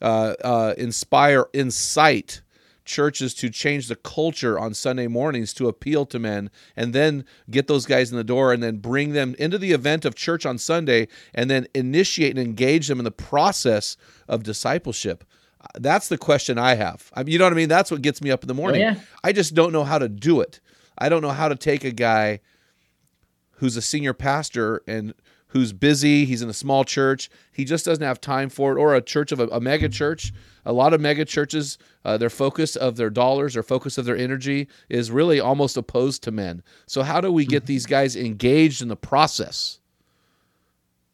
Speaker 4: uh, uh, inspire, incite churches to change the culture on Sunday mornings to appeal to men, and then get those guys in the door, and then bring them into the event of church on Sunday, and then initiate and engage them in the process of discipleship. That's the question I have. I mean, you know what I mean? That's what gets me up in the morning.
Speaker 1: yeah.
Speaker 4: I just don't know how to do it. I don't know how to take a guy who's a senior pastor and who's busy. He's in a small church. He just doesn't have time for it. Or a church of a, a mega church. A lot of mega churches, uh, their focus of their dollars, their focus of their energy is really almost opposed to men. So how do we get these guys engaged in the process?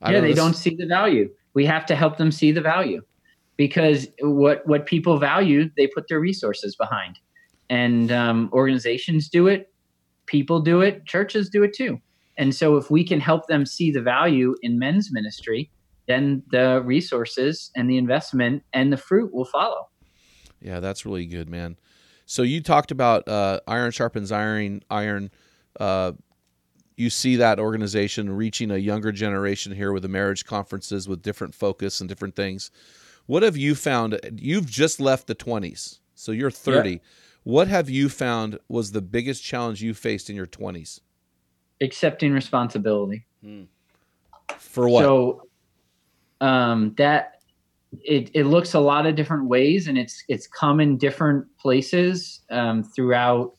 Speaker 4: I
Speaker 1: yeah,
Speaker 4: know
Speaker 1: they don't see the value. We have to help them see the value because what what people value, they put their resources behind, and um, organizations do it, people do it, churches do it too. And so, if we can help them see the value in men's ministry, then the resources and the investment and the fruit will follow.
Speaker 4: Yeah, that's really good, man. So you talked about uh, iron sharpens iron. Iron. Uh, you see that organization reaching a younger generation here with the marriage conferences with different focus and different things. What have you found? You've just left the twenties, so you're thirty. What have you found was the biggest challenge you faced in your twenties?
Speaker 1: Accepting responsibility.
Speaker 4: For what?
Speaker 1: So um, that it, it looks a lot of different ways, and it's it's come in different places um, throughout.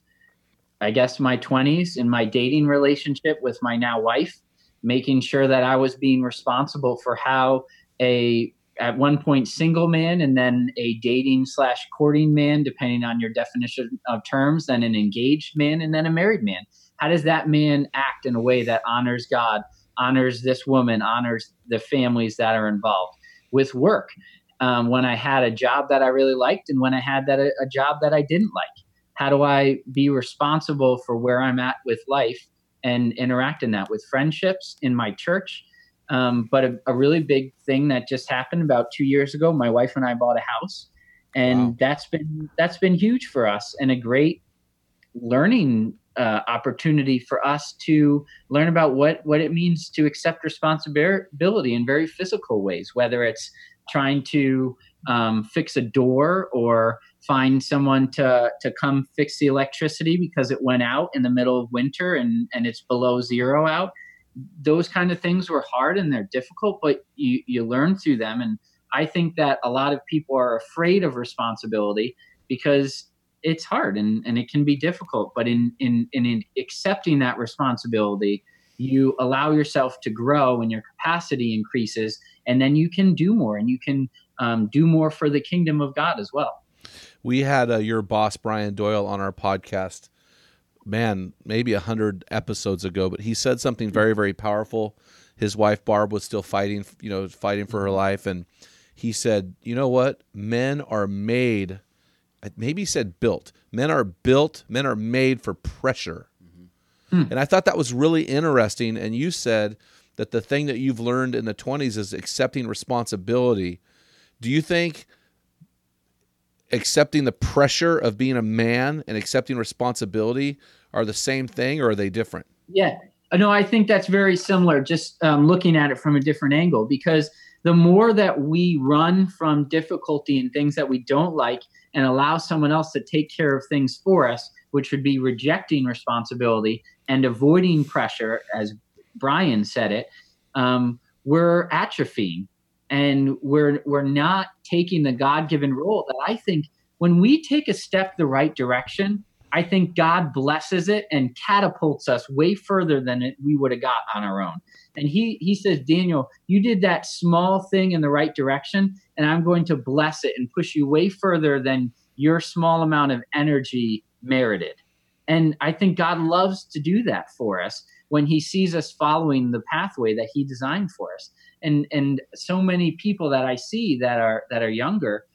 Speaker 1: I guess my twenties in my dating relationship with my now wife, making sure that I was being responsible for how a at one point single man and then a dating slash courting man, depending on your definition of terms, then an engaged man and then a married man. How does that man act in a way that honors God, honors this woman, honors the families that are involved with work? Um, when I had a job that I really liked and when I had that a, a job that I didn't like, how do I be responsible for where I'm at with life and interact in that with friendships in my church? Um, but a, a, really big thing that just happened about two years ago, my wife and I bought a house, and
Speaker 4: Wow.
Speaker 1: that's been that's been huge for us and a great learning uh, opportunity for us to learn about what what it means to accept responsibility in very physical ways, whether it's trying to um, fix a door or find someone to to come fix the electricity because it went out in the middle of winter and and it's below zero out those kind of things were hard and they're difficult, but you, you learn through them. And I think that a lot of people are afraid of responsibility because it's hard and, and it can be difficult. But in, in, in accepting that responsibility, you allow yourself to grow and your capacity increases, and then you can do more and you can um, do more for the kingdom of God as well.
Speaker 4: We had uh, your boss Brian Doyle on our podcast, man, maybe a hundred episodes ago, but he said something very, very powerful. His wife Barb was still fighting, you know, fighting for her mm-hmm. life, and he said, "You know what? Men are made. Maybe he said built. Men are built. Men are made for pressure." Mm-hmm. Hmm. And I thought that was really interesting. And you said that the thing that you've learned in the twenties is accepting responsibility. Do you think? Accepting the pressure of being a man and accepting responsibility are the same thing or are they different?
Speaker 1: Yeah. No, I think that's very similar, just um, looking at it from a different angle, because the more that we run from difficulty and things that we don't like and allow someone else to take care of things for us, which would be rejecting responsibility and avoiding pressure, as Brian said it, um, we're atrophying and we're we're not taking the god-given role that i think when we take a step the right direction i think god blesses it and catapults us way further than it, we would have got on our own. And he he says daniel you did that small thing in the right direction and i'm going to bless it and push you way further than your small amount of energy merited. And i think god loves to do that for us when he sees us following the pathway that he designed for us and and so many people that I see that are that are younger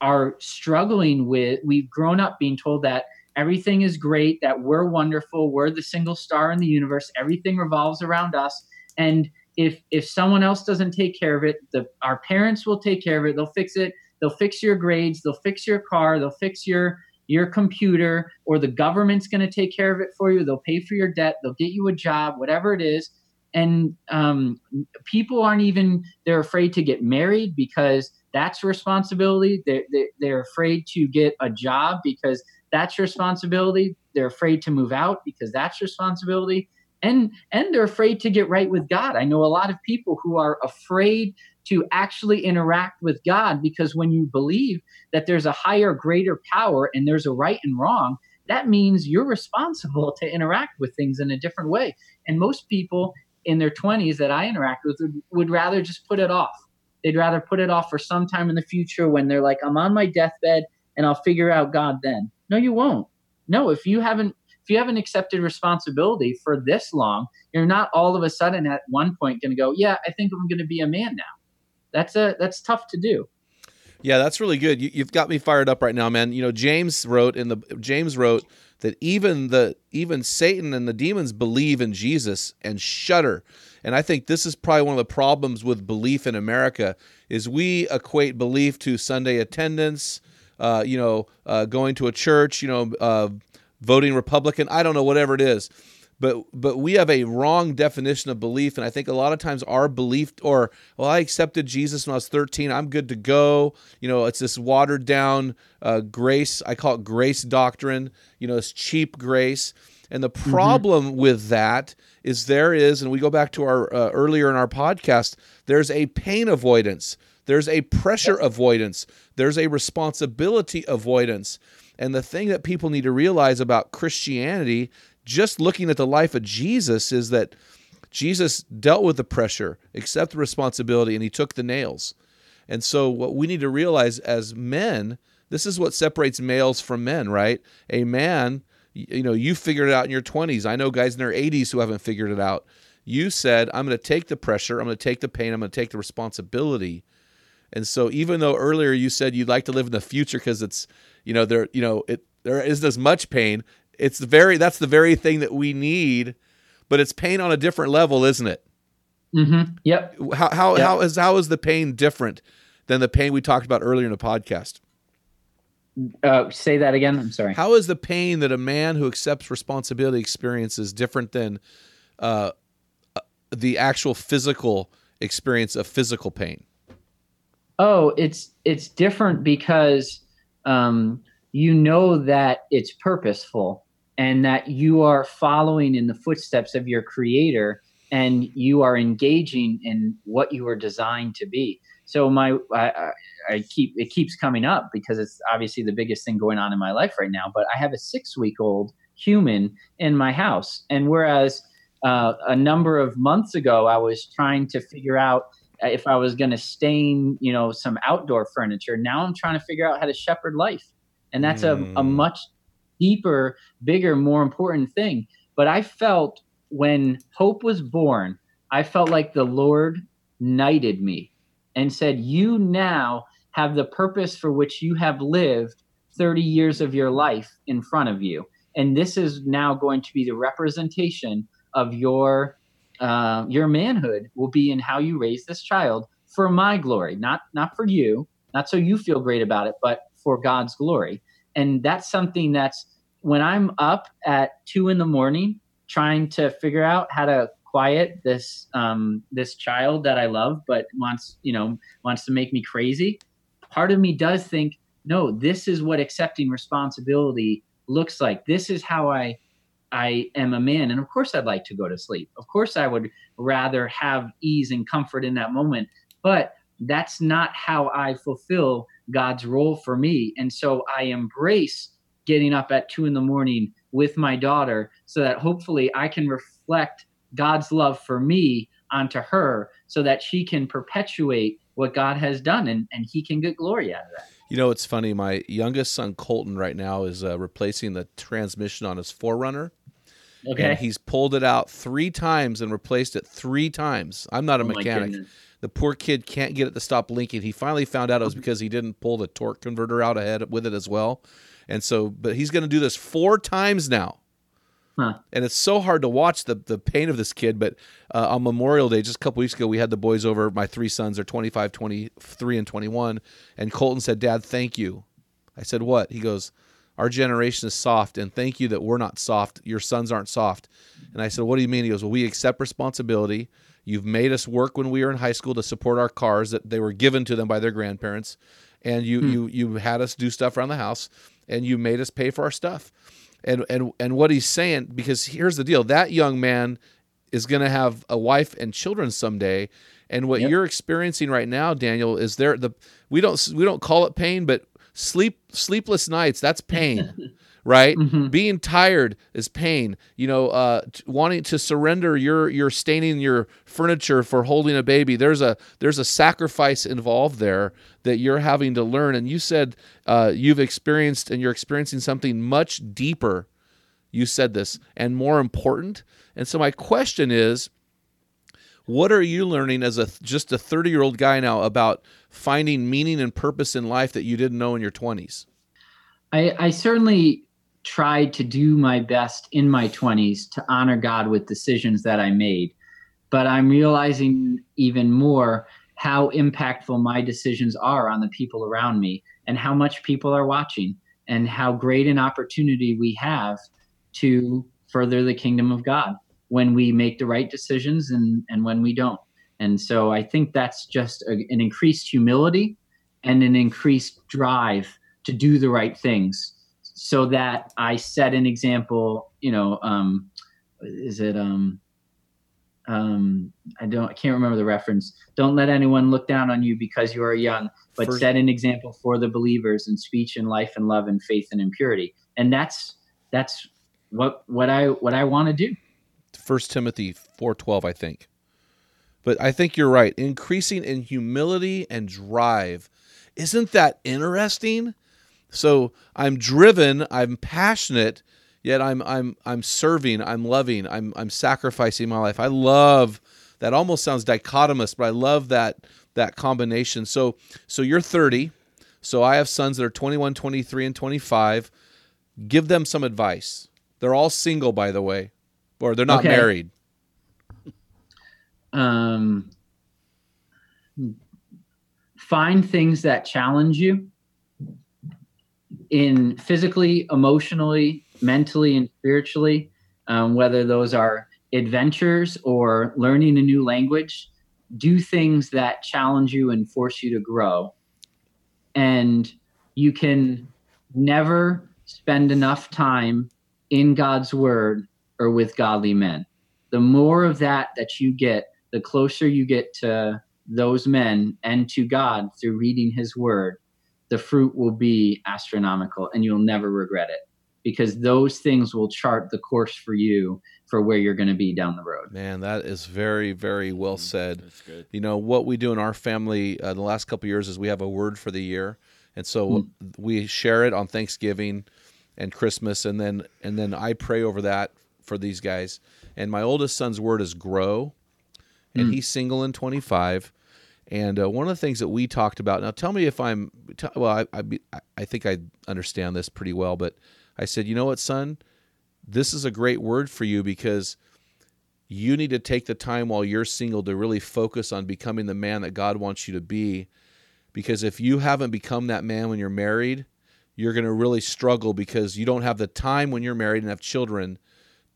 Speaker 1: are struggling with we've grown up being told that everything is great that we're wonderful we're the single star in the universe everything revolves around us and if if someone else doesn't take care of it the our parents will take care of it they'll fix it they'll fix your grades they'll fix your car they'll fix your your computer or the government's going to take care of it for you they'll pay for your debt they'll get you a job whatever it is and um, people aren't even they're afraid to get married because that's responsibility. They're, they're afraid to get a job because that's responsibility. They're afraid to move out because that's responsibility. And and they're afraid to get right with god. I know a lot of people who are afraid to actually interact with god because when you believe that there's a higher greater power and there's a right and wrong that means you're responsible to interact with things in a different way. And most people in their 20s that i interact with would, would rather just put it off they'd rather put it off for some time in the future when they're like i'm on my deathbed and i'll figure out god then no you won't no if you haven't if you haven't accepted responsibility for this long, you're not all of a sudden at one point going to go, yeah, I think I'm going to be a man now. That's a that's tough to do.
Speaker 4: Yeah, that's really good. You, have got me fired up right now, man. You know, James wrote in the James wrote that even the even Satan and the demons believe in Jesus and shudder. And I think this is probably one of the problems with belief in America is we equate belief to Sunday attendance, uh, you know, uh, going to a church, you know, uh, voting Republican. I don't know, whatever it is. But but we have a wrong definition of belief, and I think a lot of times our belief, or well, I accepted Jesus when I was 13, I'm good to go. You know, it's this watered down uh, grace. I call it grace doctrine. You know, it's cheap grace. And the mm-hmm. problem mm-hmm. with that is there is, and we go back to our uh, earlier in our podcast, there's a pain avoidance, there's a pressure avoidance, there's a responsibility avoidance. And the thing that people need to realize about Christianity, just looking at the life of Jesus, is that Jesus dealt with the pressure, accepted responsibility, and he took the nails. And so, what we need to realize as men, this is what separates males from men, right? A man, you know, you figured it out in your 20s. I know guys in their 80s who haven't figured it out. You said, I'm going to take the pressure, I'm going to take the pain, I'm going to take the responsibility. And so, even though earlier you said you'd like to live in the future because it's you know there you know it there isn't as much pain it's the very that's the very thing that we need but it's pain on a different level isn't it?
Speaker 1: Mm-hmm. yep.
Speaker 4: How how, yep. how is how is the pain different than the pain we talked about earlier in the podcast?
Speaker 1: Uh, say that again. I'm sorry.
Speaker 4: How is the pain that a man who accepts responsibility experiences different than uh, uh the actual physical experience of physical pain?
Speaker 1: Oh it's it's different because um, you know that it's purposeful and that you are following in the footsteps of your creator and you are engaging in what you were designed to be so my I, I, keep it keeps coming up because it's obviously the biggest thing going on in my life right now but i have a six week old human in my house and whereas uh, a number of months ago i was trying to figure out if I was going to stain, you know, some outdoor furniture. Now I'm trying to figure out how to shepherd life. And that's mm. a, a hmm. much deeper, bigger, more important thing. But I felt when Hope was born, I felt like the Lord knighted me and said, You now have the purpose for which you have lived 30 years of your life in front of you. And this is now going to be the representation of your uh, your manhood will be in how you raise this child for my glory, not not for you, not so you feel great about it, but for God's glory. And that's something that's when I'm up at two in the morning trying to figure out how to quiet this um, this child that I love, but wants you know wants to make me crazy. Part of me does think, no, this is what accepting responsibility looks like. This is how I I am a man, and of course I'd like to go to sleep. Of course I would rather have ease and comfort in that moment, but that's not how I fulfill God's role for me. And so I embrace getting up at two in the morning with my daughter so that hopefully I can reflect God's love for me onto her so that she can perpetuate what God has done and, and he can get glory out of that.
Speaker 4: You know, it's funny. My youngest son, Colton, right now is uh, replacing the transmission on his 4Runner.
Speaker 1: Okay.
Speaker 4: And he's pulled it out three times and replaced it three times. I'm not a oh mechanic. The poor kid can't get it to stop blinking. He finally found out it was because he didn't pull the torque converter out ahead with it as well. And so, but he's going to do this four times now. Huh. And it's so hard to watch the the pain of this kid. But uh, on Memorial Day, just a couple weeks ago, we had the boys over. My three sons are 25, 23, and 21. And Colton said, Dad, thank you. I said, What? He goes, our generation is soft and thank you that we're not soft your sons aren't soft And I said, What do you mean? He goes, Well, we accept responsibility. You've made us work when we were in high school to support our cars that they were given to them by their grandparents. And you hmm. you you had us do stuff around the house and you made us pay for our stuff. And and and what he's saying, because here's the deal, that young man is gonna have a wife and children someday. And what you're experiencing right now, Daniel, is there the we don't we don't call it pain, but sleep sleepless nights, that's pain. right? Being tired is pain. You know, uh, t- wanting to surrender your your staining your furniture for holding a baby. There's a there's a sacrifice involved there that you're having to learn. And you said uh, you've experienced and you're experiencing something much deeper. You said this and more important. And so my question is. What are you learning as a just a 30 year old guy now about finding meaning and purpose in life that you didn't know in your 20s?
Speaker 1: I, I certainly tried to do my best in my 20s to honor God with decisions that I made. But I'm realizing even more how impactful my decisions are on the people around me and how much people are watching and how great an opportunity we have to further the kingdom of God when we make the right decisions and, and when we don't. And so I think that's just a, an increased humility and an increased drive to do the right things so that I set an example, you know, um, is it, um, um, I don't, I can't remember the reference. Don't let anyone look down on you because you are young, but
Speaker 4: First-
Speaker 1: set an example for the believers in speech and life and love and faith and in purity. And that's, that's what, what I, what I want to do.
Speaker 4: First Timothy 4:12 I think. But I think you're right. Increasing in humility and drive. Isn't that interesting? So I'm driven, I'm passionate, yet I'm I'm I'm serving, I'm loving, I'm I'm sacrificing my life. I love that almost sounds dichotomous, but I love that that combination. So so you're 30. So I have sons that are 21, 23 and 25. Give them some advice. They're all single by the way, or they're not
Speaker 1: Okay.
Speaker 4: married.
Speaker 1: um, find things that challenge you in physically, emotionally, mentally, and spiritually, um, whether those are adventures or learning a new language. Do things that challenge you and force you to grow. And you can never spend enough time in God's word or with godly men. The more of that that you get, the closer you get to those men and to God through reading his word, the fruit will be astronomical and you'll never regret it because those things will chart the course for you for where you're going to be down the road.
Speaker 4: Man, that is very, very well mm, said.
Speaker 5: That's good.
Speaker 4: You know what we do in our family uh, the last couple of years is we have a word for the year, and so mm. we share it on Thanksgiving and Christmas, and then and then I pray over that for these guys. And my oldest son's word is grow, and mm. he's single and 25. And uh, one of the things that we talked about now, tell me if I'm t- well. I, I I think I understand this pretty well, but I said, you know what, son, this is a great word for you because you need to take the time while you're single to really focus on becoming the man that God wants you to be. Because if you haven't become that man when you're married, you're going to really struggle because you don't have the time when you're married and have children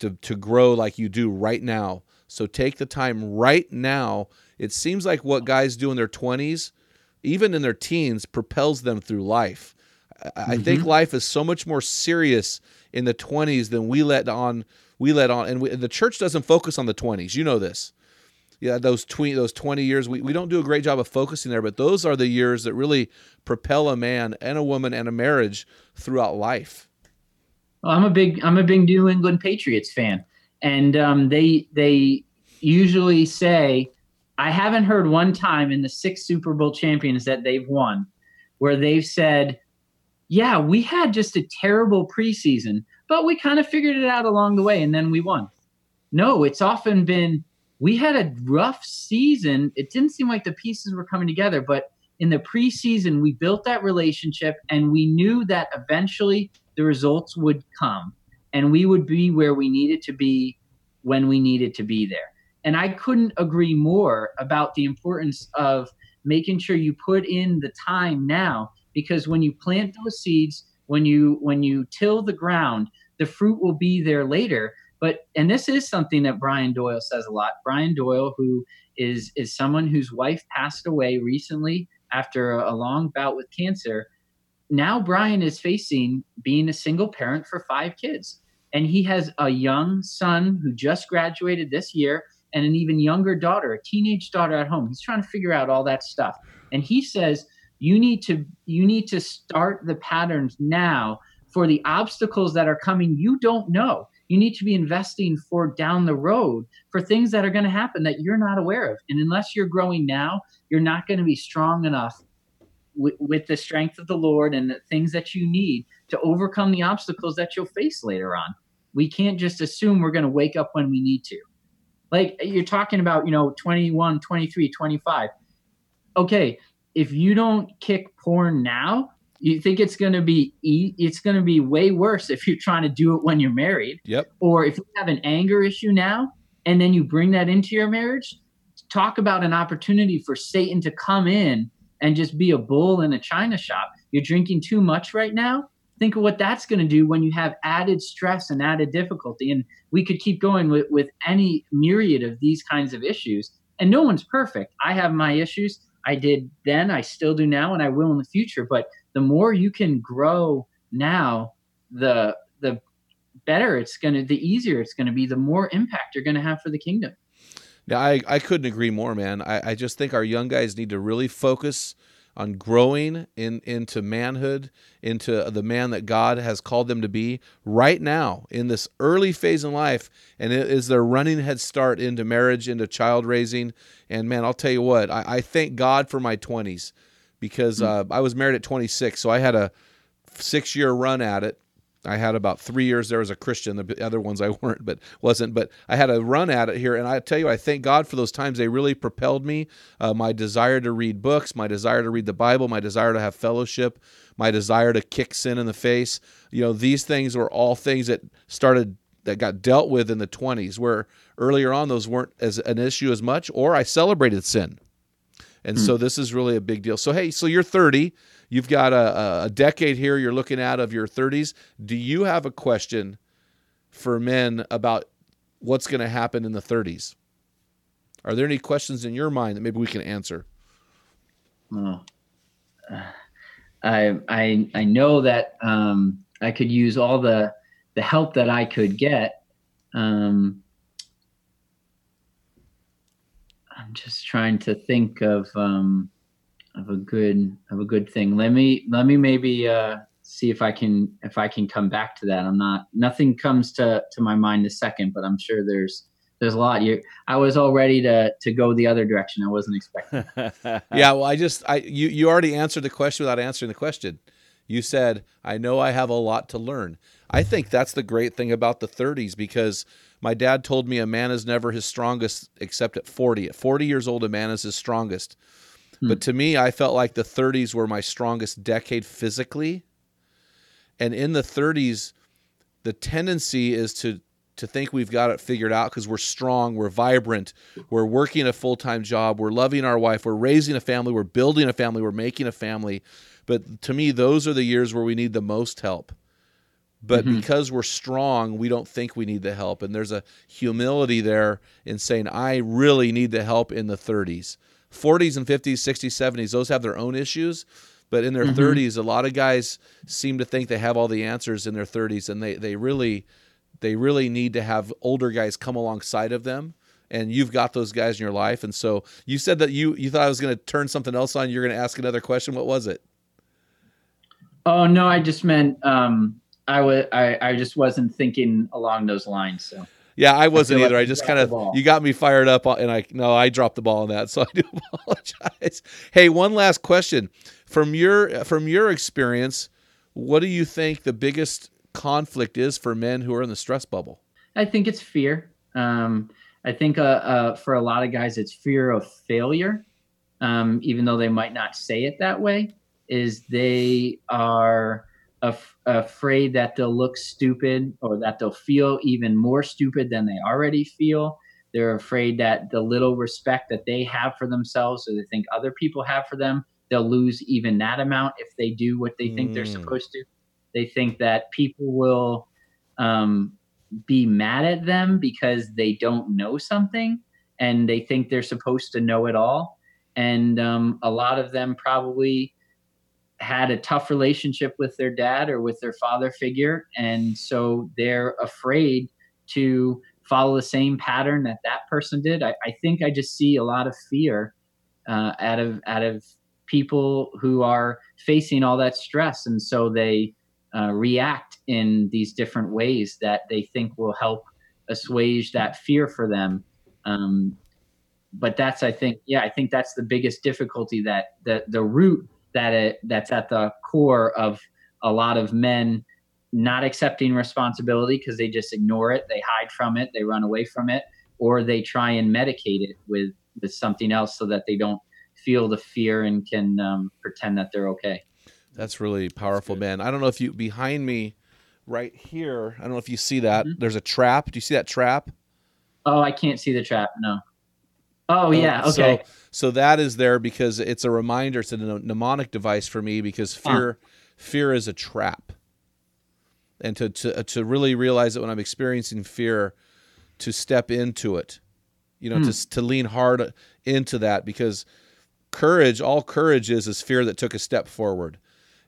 Speaker 4: to, to grow like you do right now. So take the time right now. It seems like what guys do in their 20s, even in their teens, propels them through life. I, I think life is so much more serious in the 20s than we let on. We let on, and we, the church doesn't focus on the 20s. You know this. Yeah, those twenty those 20 years, we, we don't do a great job of focusing there, but those are the years that really propel a man and a woman and a marriage throughout life.
Speaker 1: Well, I'm a big I'm a big New England Patriots fan, and um, they they usually say I haven't heard one time in the six Super Bowl champions that they've won where they've said, "Yeah, we had just a terrible preseason, but we kind of figured it out along the way, and then we won." No, it's often been we had a rough season. It didn't seem like the pieces were coming together, but in the preseason, we built that relationship, and we knew that eventually the results would come and we would be where we needed to be when we needed to be there. And I couldn't agree more about the importance of making sure you put in the time now because when you plant those seeds, when you when you till the ground, the fruit will be there later. But and this is something that Brian Doyle says a lot. Brian Doyle, who is is someone whose wife passed away recently after a, long bout with cancer. Now Brian is facing being a single parent for five kids. And he has a young son who just graduated this year and an even younger daughter, a teenage daughter at home. He's trying to figure out all that stuff. And he says, you need to you need to start the patterns now for the obstacles that are coming you don't know you need to be investing for down the road for things that are going to happen that you're not aware of and unless you're growing now you're not going to be strong enough with, with the strength of the lord and the things that you need to overcome the obstacles that you'll face later on we can't just assume we're going to wake up when we need to like you're talking about you know 21 23 25 okay if you don't kick porn now, you think it's going to be it's going to be way worse if you're trying to do it when you're married.
Speaker 4: Yep.
Speaker 1: Or if you have an anger issue now and then you bring that into your marriage, talk about an opportunity for Satan to come in and just be a bull in a china shop. You're drinking too much right now. Think of what that's going to do when you have added stress and added difficulty. And we could keep going with, with any myriad of these kinds of issues. And no one's perfect. I have my issues. I did then, I still do now, and I will in the future. But the more you can grow now, the the better it's going to, the easier it's going to be, the more impact you're going to have for the kingdom.
Speaker 4: Yeah, I, I couldn't agree more, man. I, I just think our young guys need to really focus on growing in into manhood, into the man that God has called them to be right now in this early phase in life, and it is their running head start into marriage, into child raising. And man, I'll tell you what, I, I thank God for my twenties because hmm. uh, I was married at 26, so I had a six year run at it I had about three years there as a Christian. The other ones I weren't, but wasn't. But I had a run at it here, and I tell you, I thank God for those times. They really propelled me. Uh, my desire to read books, my desire to read the Bible, my desire to have fellowship, my desire to kick sin in the face. You know, these things were all things that started that got dealt with in the 20s, where earlier on those weren't as an issue as much, or I celebrated sin. And hmm. so this is really a big deal. So hey, so you're 30 You've got a, a decade here you're looking at of your 30s. Do you have a question for men about what's going to happen in the 30s? Are there any questions in your mind that maybe we can answer?
Speaker 1: Oh. I I I know that um, I could use all the the help that I could get. Um, I'm just trying to think of um, of a good of a good thing. Let me let me maybe uh, see if I can if I can come back to that. I'm not nothing comes to to my mind a second, but I'm sure there's there's a lot. You I was all ready to to go the other direction. I wasn't expecting.
Speaker 4: yeah, well, I just I you you already answered the question without answering the question. You said, "I know I have a lot to learn." I think that's the great thing about the 30s because my dad told me a man is never his strongest except at 40. At 40 years old, a man is his strongest. But hmm. to me, I felt like the 30s were my strongest decade physically. And in the 30s, the tendency is to to think we've got it figured out because we're strong, we're vibrant, we're working a full time job, we're loving our wife, we're raising a family, we're building a family, we're making a family. But to me, those are the years where we need the most help. But mm-hmm. because we're strong, we don't think we need the help. And there's a humility there in saying, I really need the help in the 30s. 40s and 50s, 60s, 70s, those have their own issues. But in their mm-hmm. 30s, a lot of guys seem to think they have all the answers in their 30s, and they, they really they really need to have older guys come alongside of them. And you've got those guys in your life. And so you said that you you thought I was going to turn something else on. You're going to ask another question. What was it?
Speaker 1: Oh no, I just meant um, I was I, I just wasn't thinking along those lines. So
Speaker 4: yeah, I wasn't I either. Like I just kind of you got me fired up, and I no, I dropped the ball on that, so I do apologize. Hey, one last question from your from your experience, what do you think the biggest conflict is for men who are in the stress bubble?
Speaker 1: I think it's fear. Um, I think uh, uh, for a lot of guys, it's fear of failure, um, even though they might not say it that way. Is they are af- afraid that they'll look stupid or that they'll feel even more stupid than they already feel. They're afraid that the little respect that they have for themselves or they think other people have for them, they'll lose even that amount if they do what they think they're mm. supposed to. They think that people will um, be mad at them because they don't know something and they think they're supposed to know it all. And um, a lot of them probably had a tough relationship with their dad or with their father figure. And so they're afraid to follow the same pattern that that person did. I, I think I just see a lot of fear uh, out of out of people who are facing all that stress, and so they uh, react in these different ways that they think will help assuage that fear for them. Um, but that's, I think, yeah, I think that's the biggest difficulty that the the root that it that's at the core of a lot of men not accepting responsibility because they just ignore it, they hide from it, they run away from it, or they try and medicate it with with something else so that they don't feel the fear and can um, pretend that they're okay.
Speaker 4: That's really powerful, man. I don't know if you behind me, right here. I don't know if you see that. Mm-hmm. There's a trap. Do you see that trap?
Speaker 1: Oh, I can't see the trap. No. Oh yeah. Okay.
Speaker 4: So, so that is there because it's a reminder. It's a mnemonic device for me because fear, huh. fear is a trap and to, to, to really realize that when I'm experiencing fear, to step into it, you know, mm. to, to lean hard into that because courage, all courage is, is fear that took a step forward.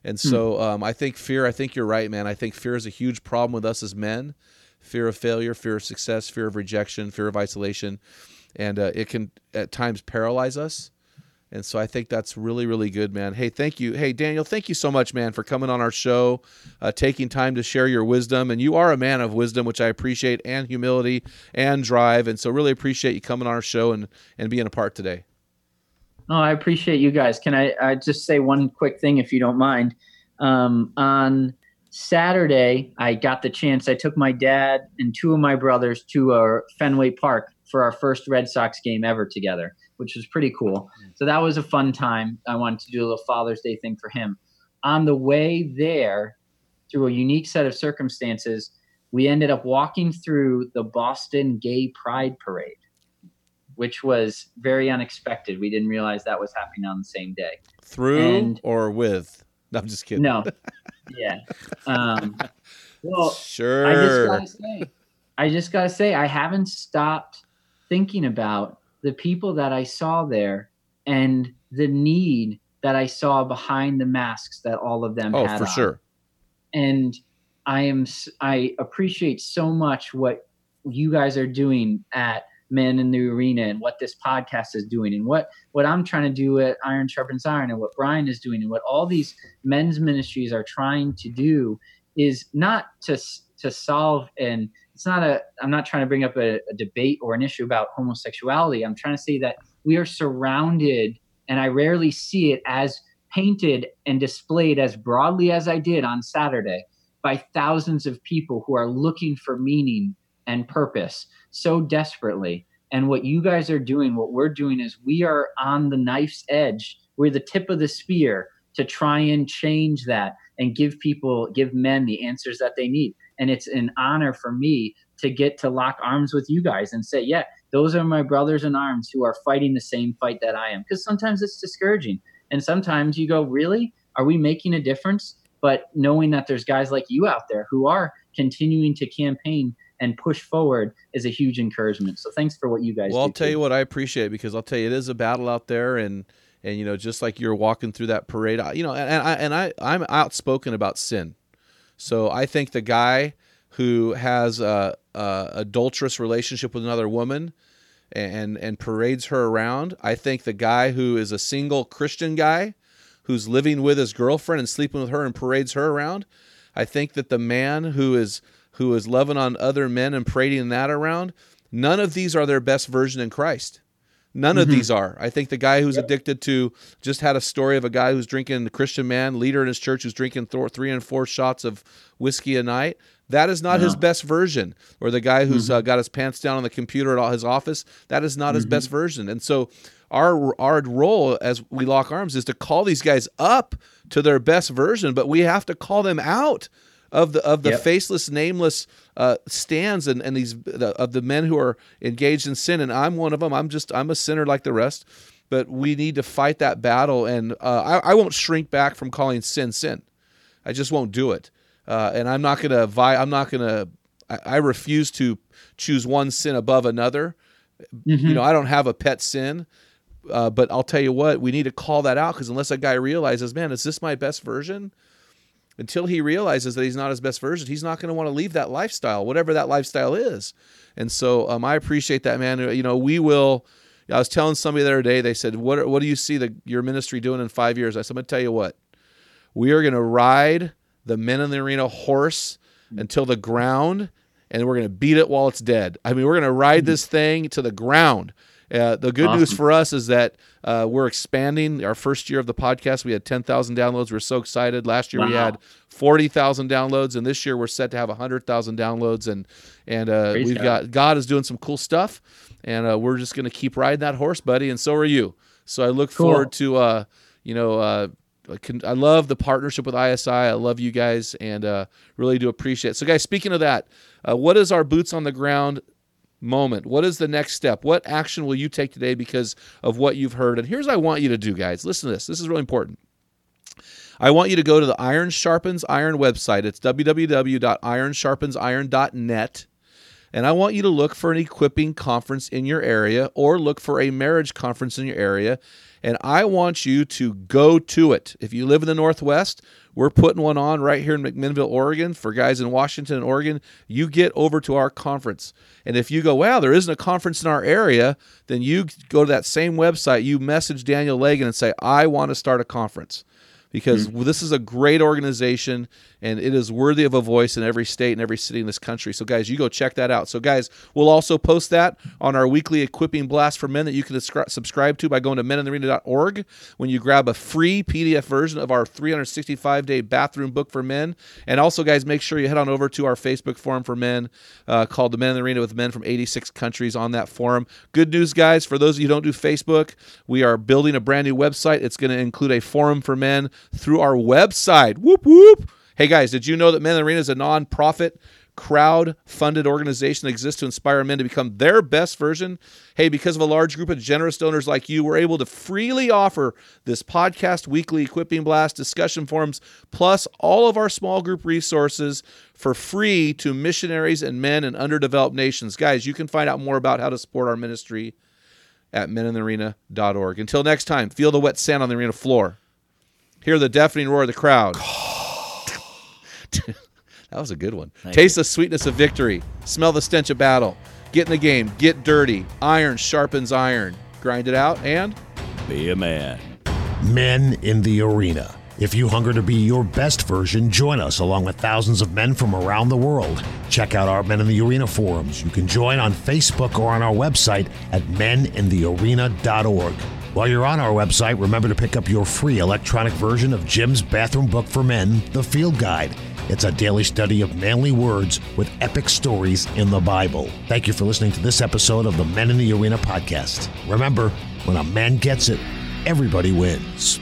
Speaker 4: And hmm. so um, I think fear, I think you're right, man. I think fear is a huge problem with us as men fear of failure, fear of success, fear of rejection, fear of isolation. And uh, it can at times paralyze us. And so I think that's really, really good, man. Hey, thank you. Hey, Daniel, thank you so much, man, for coming on our show, uh, taking time to share your wisdom. And you are a man of wisdom, which I appreciate, and humility and drive. And so really appreciate you coming on our show and, and being a part today.
Speaker 1: Oh, I appreciate you guys. Can I, I just say one quick thing, if you don't mind? Um, on Saturday, I got the chance. I took my dad and two of my brothers to a Fenway Park for our first Red Sox game ever together which was pretty cool. So that was a fun time. I wanted to do a little Father's Day thing for him. On the way there, through a unique set of circumstances, we ended up walking through the Boston Gay Pride Parade, which was very unexpected. We didn't realize that was happening on the same day.
Speaker 4: Through and, or with? No, I'm just kidding.
Speaker 1: No. yeah. Um, well,
Speaker 4: sure.
Speaker 1: I just gotta say, I just gotta say, I haven't stopped thinking about the people that I saw there and the need that I saw behind the masks that all of them
Speaker 4: oh,
Speaker 1: had.
Speaker 4: Oh, for
Speaker 1: on.
Speaker 4: sure.
Speaker 1: And I am I appreciate so much what you guys are doing at Men in the Arena and what this podcast is doing and what what I'm trying to do at Iron Sharpens Iron and what Brian is doing and what all these men's ministries are trying to do is not to to solve and it's not a i'm not trying to bring up a, a, debate or an issue about homosexuality. I'm trying to say that we are surrounded and i rarely see it as painted and displayed as broadly as i did on saturday by thousands of people who are looking for meaning and purpose so desperately. And what you guys are doing what we're doing is we are on the knife's edge. We're the tip of the spear to try and change that and give people give men the answers that they need and it's an honor for me to get to lock arms with you guys and say, yeah, those are my brothers in arms who are fighting the same fight that I am. Because sometimes it's discouraging. And sometimes you go, really? Are we making a difference? But knowing that there's guys like you out there who are continuing to campaign and push forward is a huge encouragement. So thanks for what you guys do.
Speaker 4: well, I'll
Speaker 1: tell
Speaker 4: too. you what I appreciate because I'll tell you it is a battle out there and and you know just like you're walking through that parade, you know, and, and I and I I'm outspoken about sin. So I think the guy who has a, a adulterous relationship with another woman and and parades her around, I think the guy who is a single Christian guy who's living with his girlfriend and sleeping with her and parades her around, I think that the man who is who is loving on other men and parading that around, none of these are their best version in Christ. None mm-hmm. of these are. I think the guy who's yep. addicted to just had a story of a guy who's drinking, the Christian man, leader in his church, who's drinking th- three and four shots of whiskey a night. That is not no. his best version. Or the guy who's mm-hmm. uh, got his pants down on the computer at his office. That is not mm-hmm. his best version. And so our our role as we lock arms is to call these guys up to their best version, but we have to call them out of the of the yep. faceless, nameless uh, stands and and these the, of the men who are engaged in sin. And I'm one of them. I'm just I'm a sinner like the rest. But we need to fight that battle, and uh, I, I won't shrink back from calling sin sin. I just won't do it. Uh, and I'm not gonna vi- I'm not gonna I, I refuse to choose one sin above another.
Speaker 1: Mm-hmm.
Speaker 4: You know, I don't have a pet sin. Uh, but I'll tell you what, we need to call that out because unless a guy realizes, man, is this my best version? Until he realizes that he's not his best version, he's not going to want to leave that lifestyle, whatever that lifestyle is. And so um, I appreciate that, man. You know, we will. I was telling somebody the other day. They said, "What What do you see the, your ministry doing in five years?" I said, "I'm going to tell you what. We are going to ride the Men in the Arena horse until the ground, and we're going to beat it while it's dead. I mean, we're going to ride this thing to the ground." Uh, the good news for us is that uh, we're expanding. Our first year of the podcast, we had 10,000 downloads. We're so excited. Last year we had 40,000 downloads, and this year we're set to have 100,000 downloads. And and uh, we've
Speaker 1: God.
Speaker 4: got God is doing some cool stuff, and uh, we're just going to keep riding that horse, buddy. And so are you. So I look
Speaker 1: Cool.
Speaker 4: forward to uh, you know. Uh, I love the partnership with ISI. I love you guys, and uh, really do appreciate it. So, guys, speaking of that, uh, what is our boots on the ground moment? What is the next step? What action will you take today because of what you've heard? And here's what I want you to do, guys. Listen to this. This is really important. I want you to go to the Iron Sharpens Iron website. It's www.ironsharpensiron.net. And I want you to look for an equipping conference in your area or look for a marriage conference in your area. And I want you to go to it. If you live in the Northwest, we're putting one on right here in McMinnville, Oregon. For guys in Washington and Oregon, you get over to our conference. And if you go, wow, there isn't a conference in our area, then you go to that same website, you message Daniel Lagan and say, I want to start a conference because this is a great organization and it is worthy of a voice in every state and every city in this country. So, guys, you go check that out. So, guys, we'll also post that on our weekly equipping blast for men that you can subscribe to by going to meninthearena.org when you grab a free PDF version of our 365 day bathroom book for men. And also, guys, make sure you head on over to our Facebook forum for men uh, called the Men in the Arena with Men from 86 countries on that forum. Good news, guys, for those of you who don't do Facebook, we are building a brand new website. It's going to include a forum for men through our website. Whoop, whoop. Hey, guys, did you know that Men in the Arena is a non-profit crowd funded organization that exists to inspire men to become their best version. Hey, because of a large group of generous donors like you, we're able to freely offer this podcast, weekly equipping blast, discussion forums, plus all of our small group resources for free to missionaries and men in underdeveloped nations. Guys, you can find out more about how to support our ministry at meninthearena.org. Until next time, feel the wet sand on the arena floor. Hear the deafening roar of the crowd. that was a good one. Taste the sweetness of victory. Smell the stench of battle. Get in the game. Get dirty. Iron sharpens iron. Grind it out and
Speaker 5: Be a man.
Speaker 3: Men in the Arena. If you hunger to be your best version, join us along with thousands of men from around the world. Check out our Men in the Arena forums. You can join on Facebook or on our website at meninthearena.org. While you're on our website, remember to pick up your free electronic version of Jim's bathroom book for men, The Field Guide. It's a daily study of manly words with epic stories in the Bible. Thank you for listening to this episode of the Men in the Arena podcast. Remember, when a man gets it, everybody wins.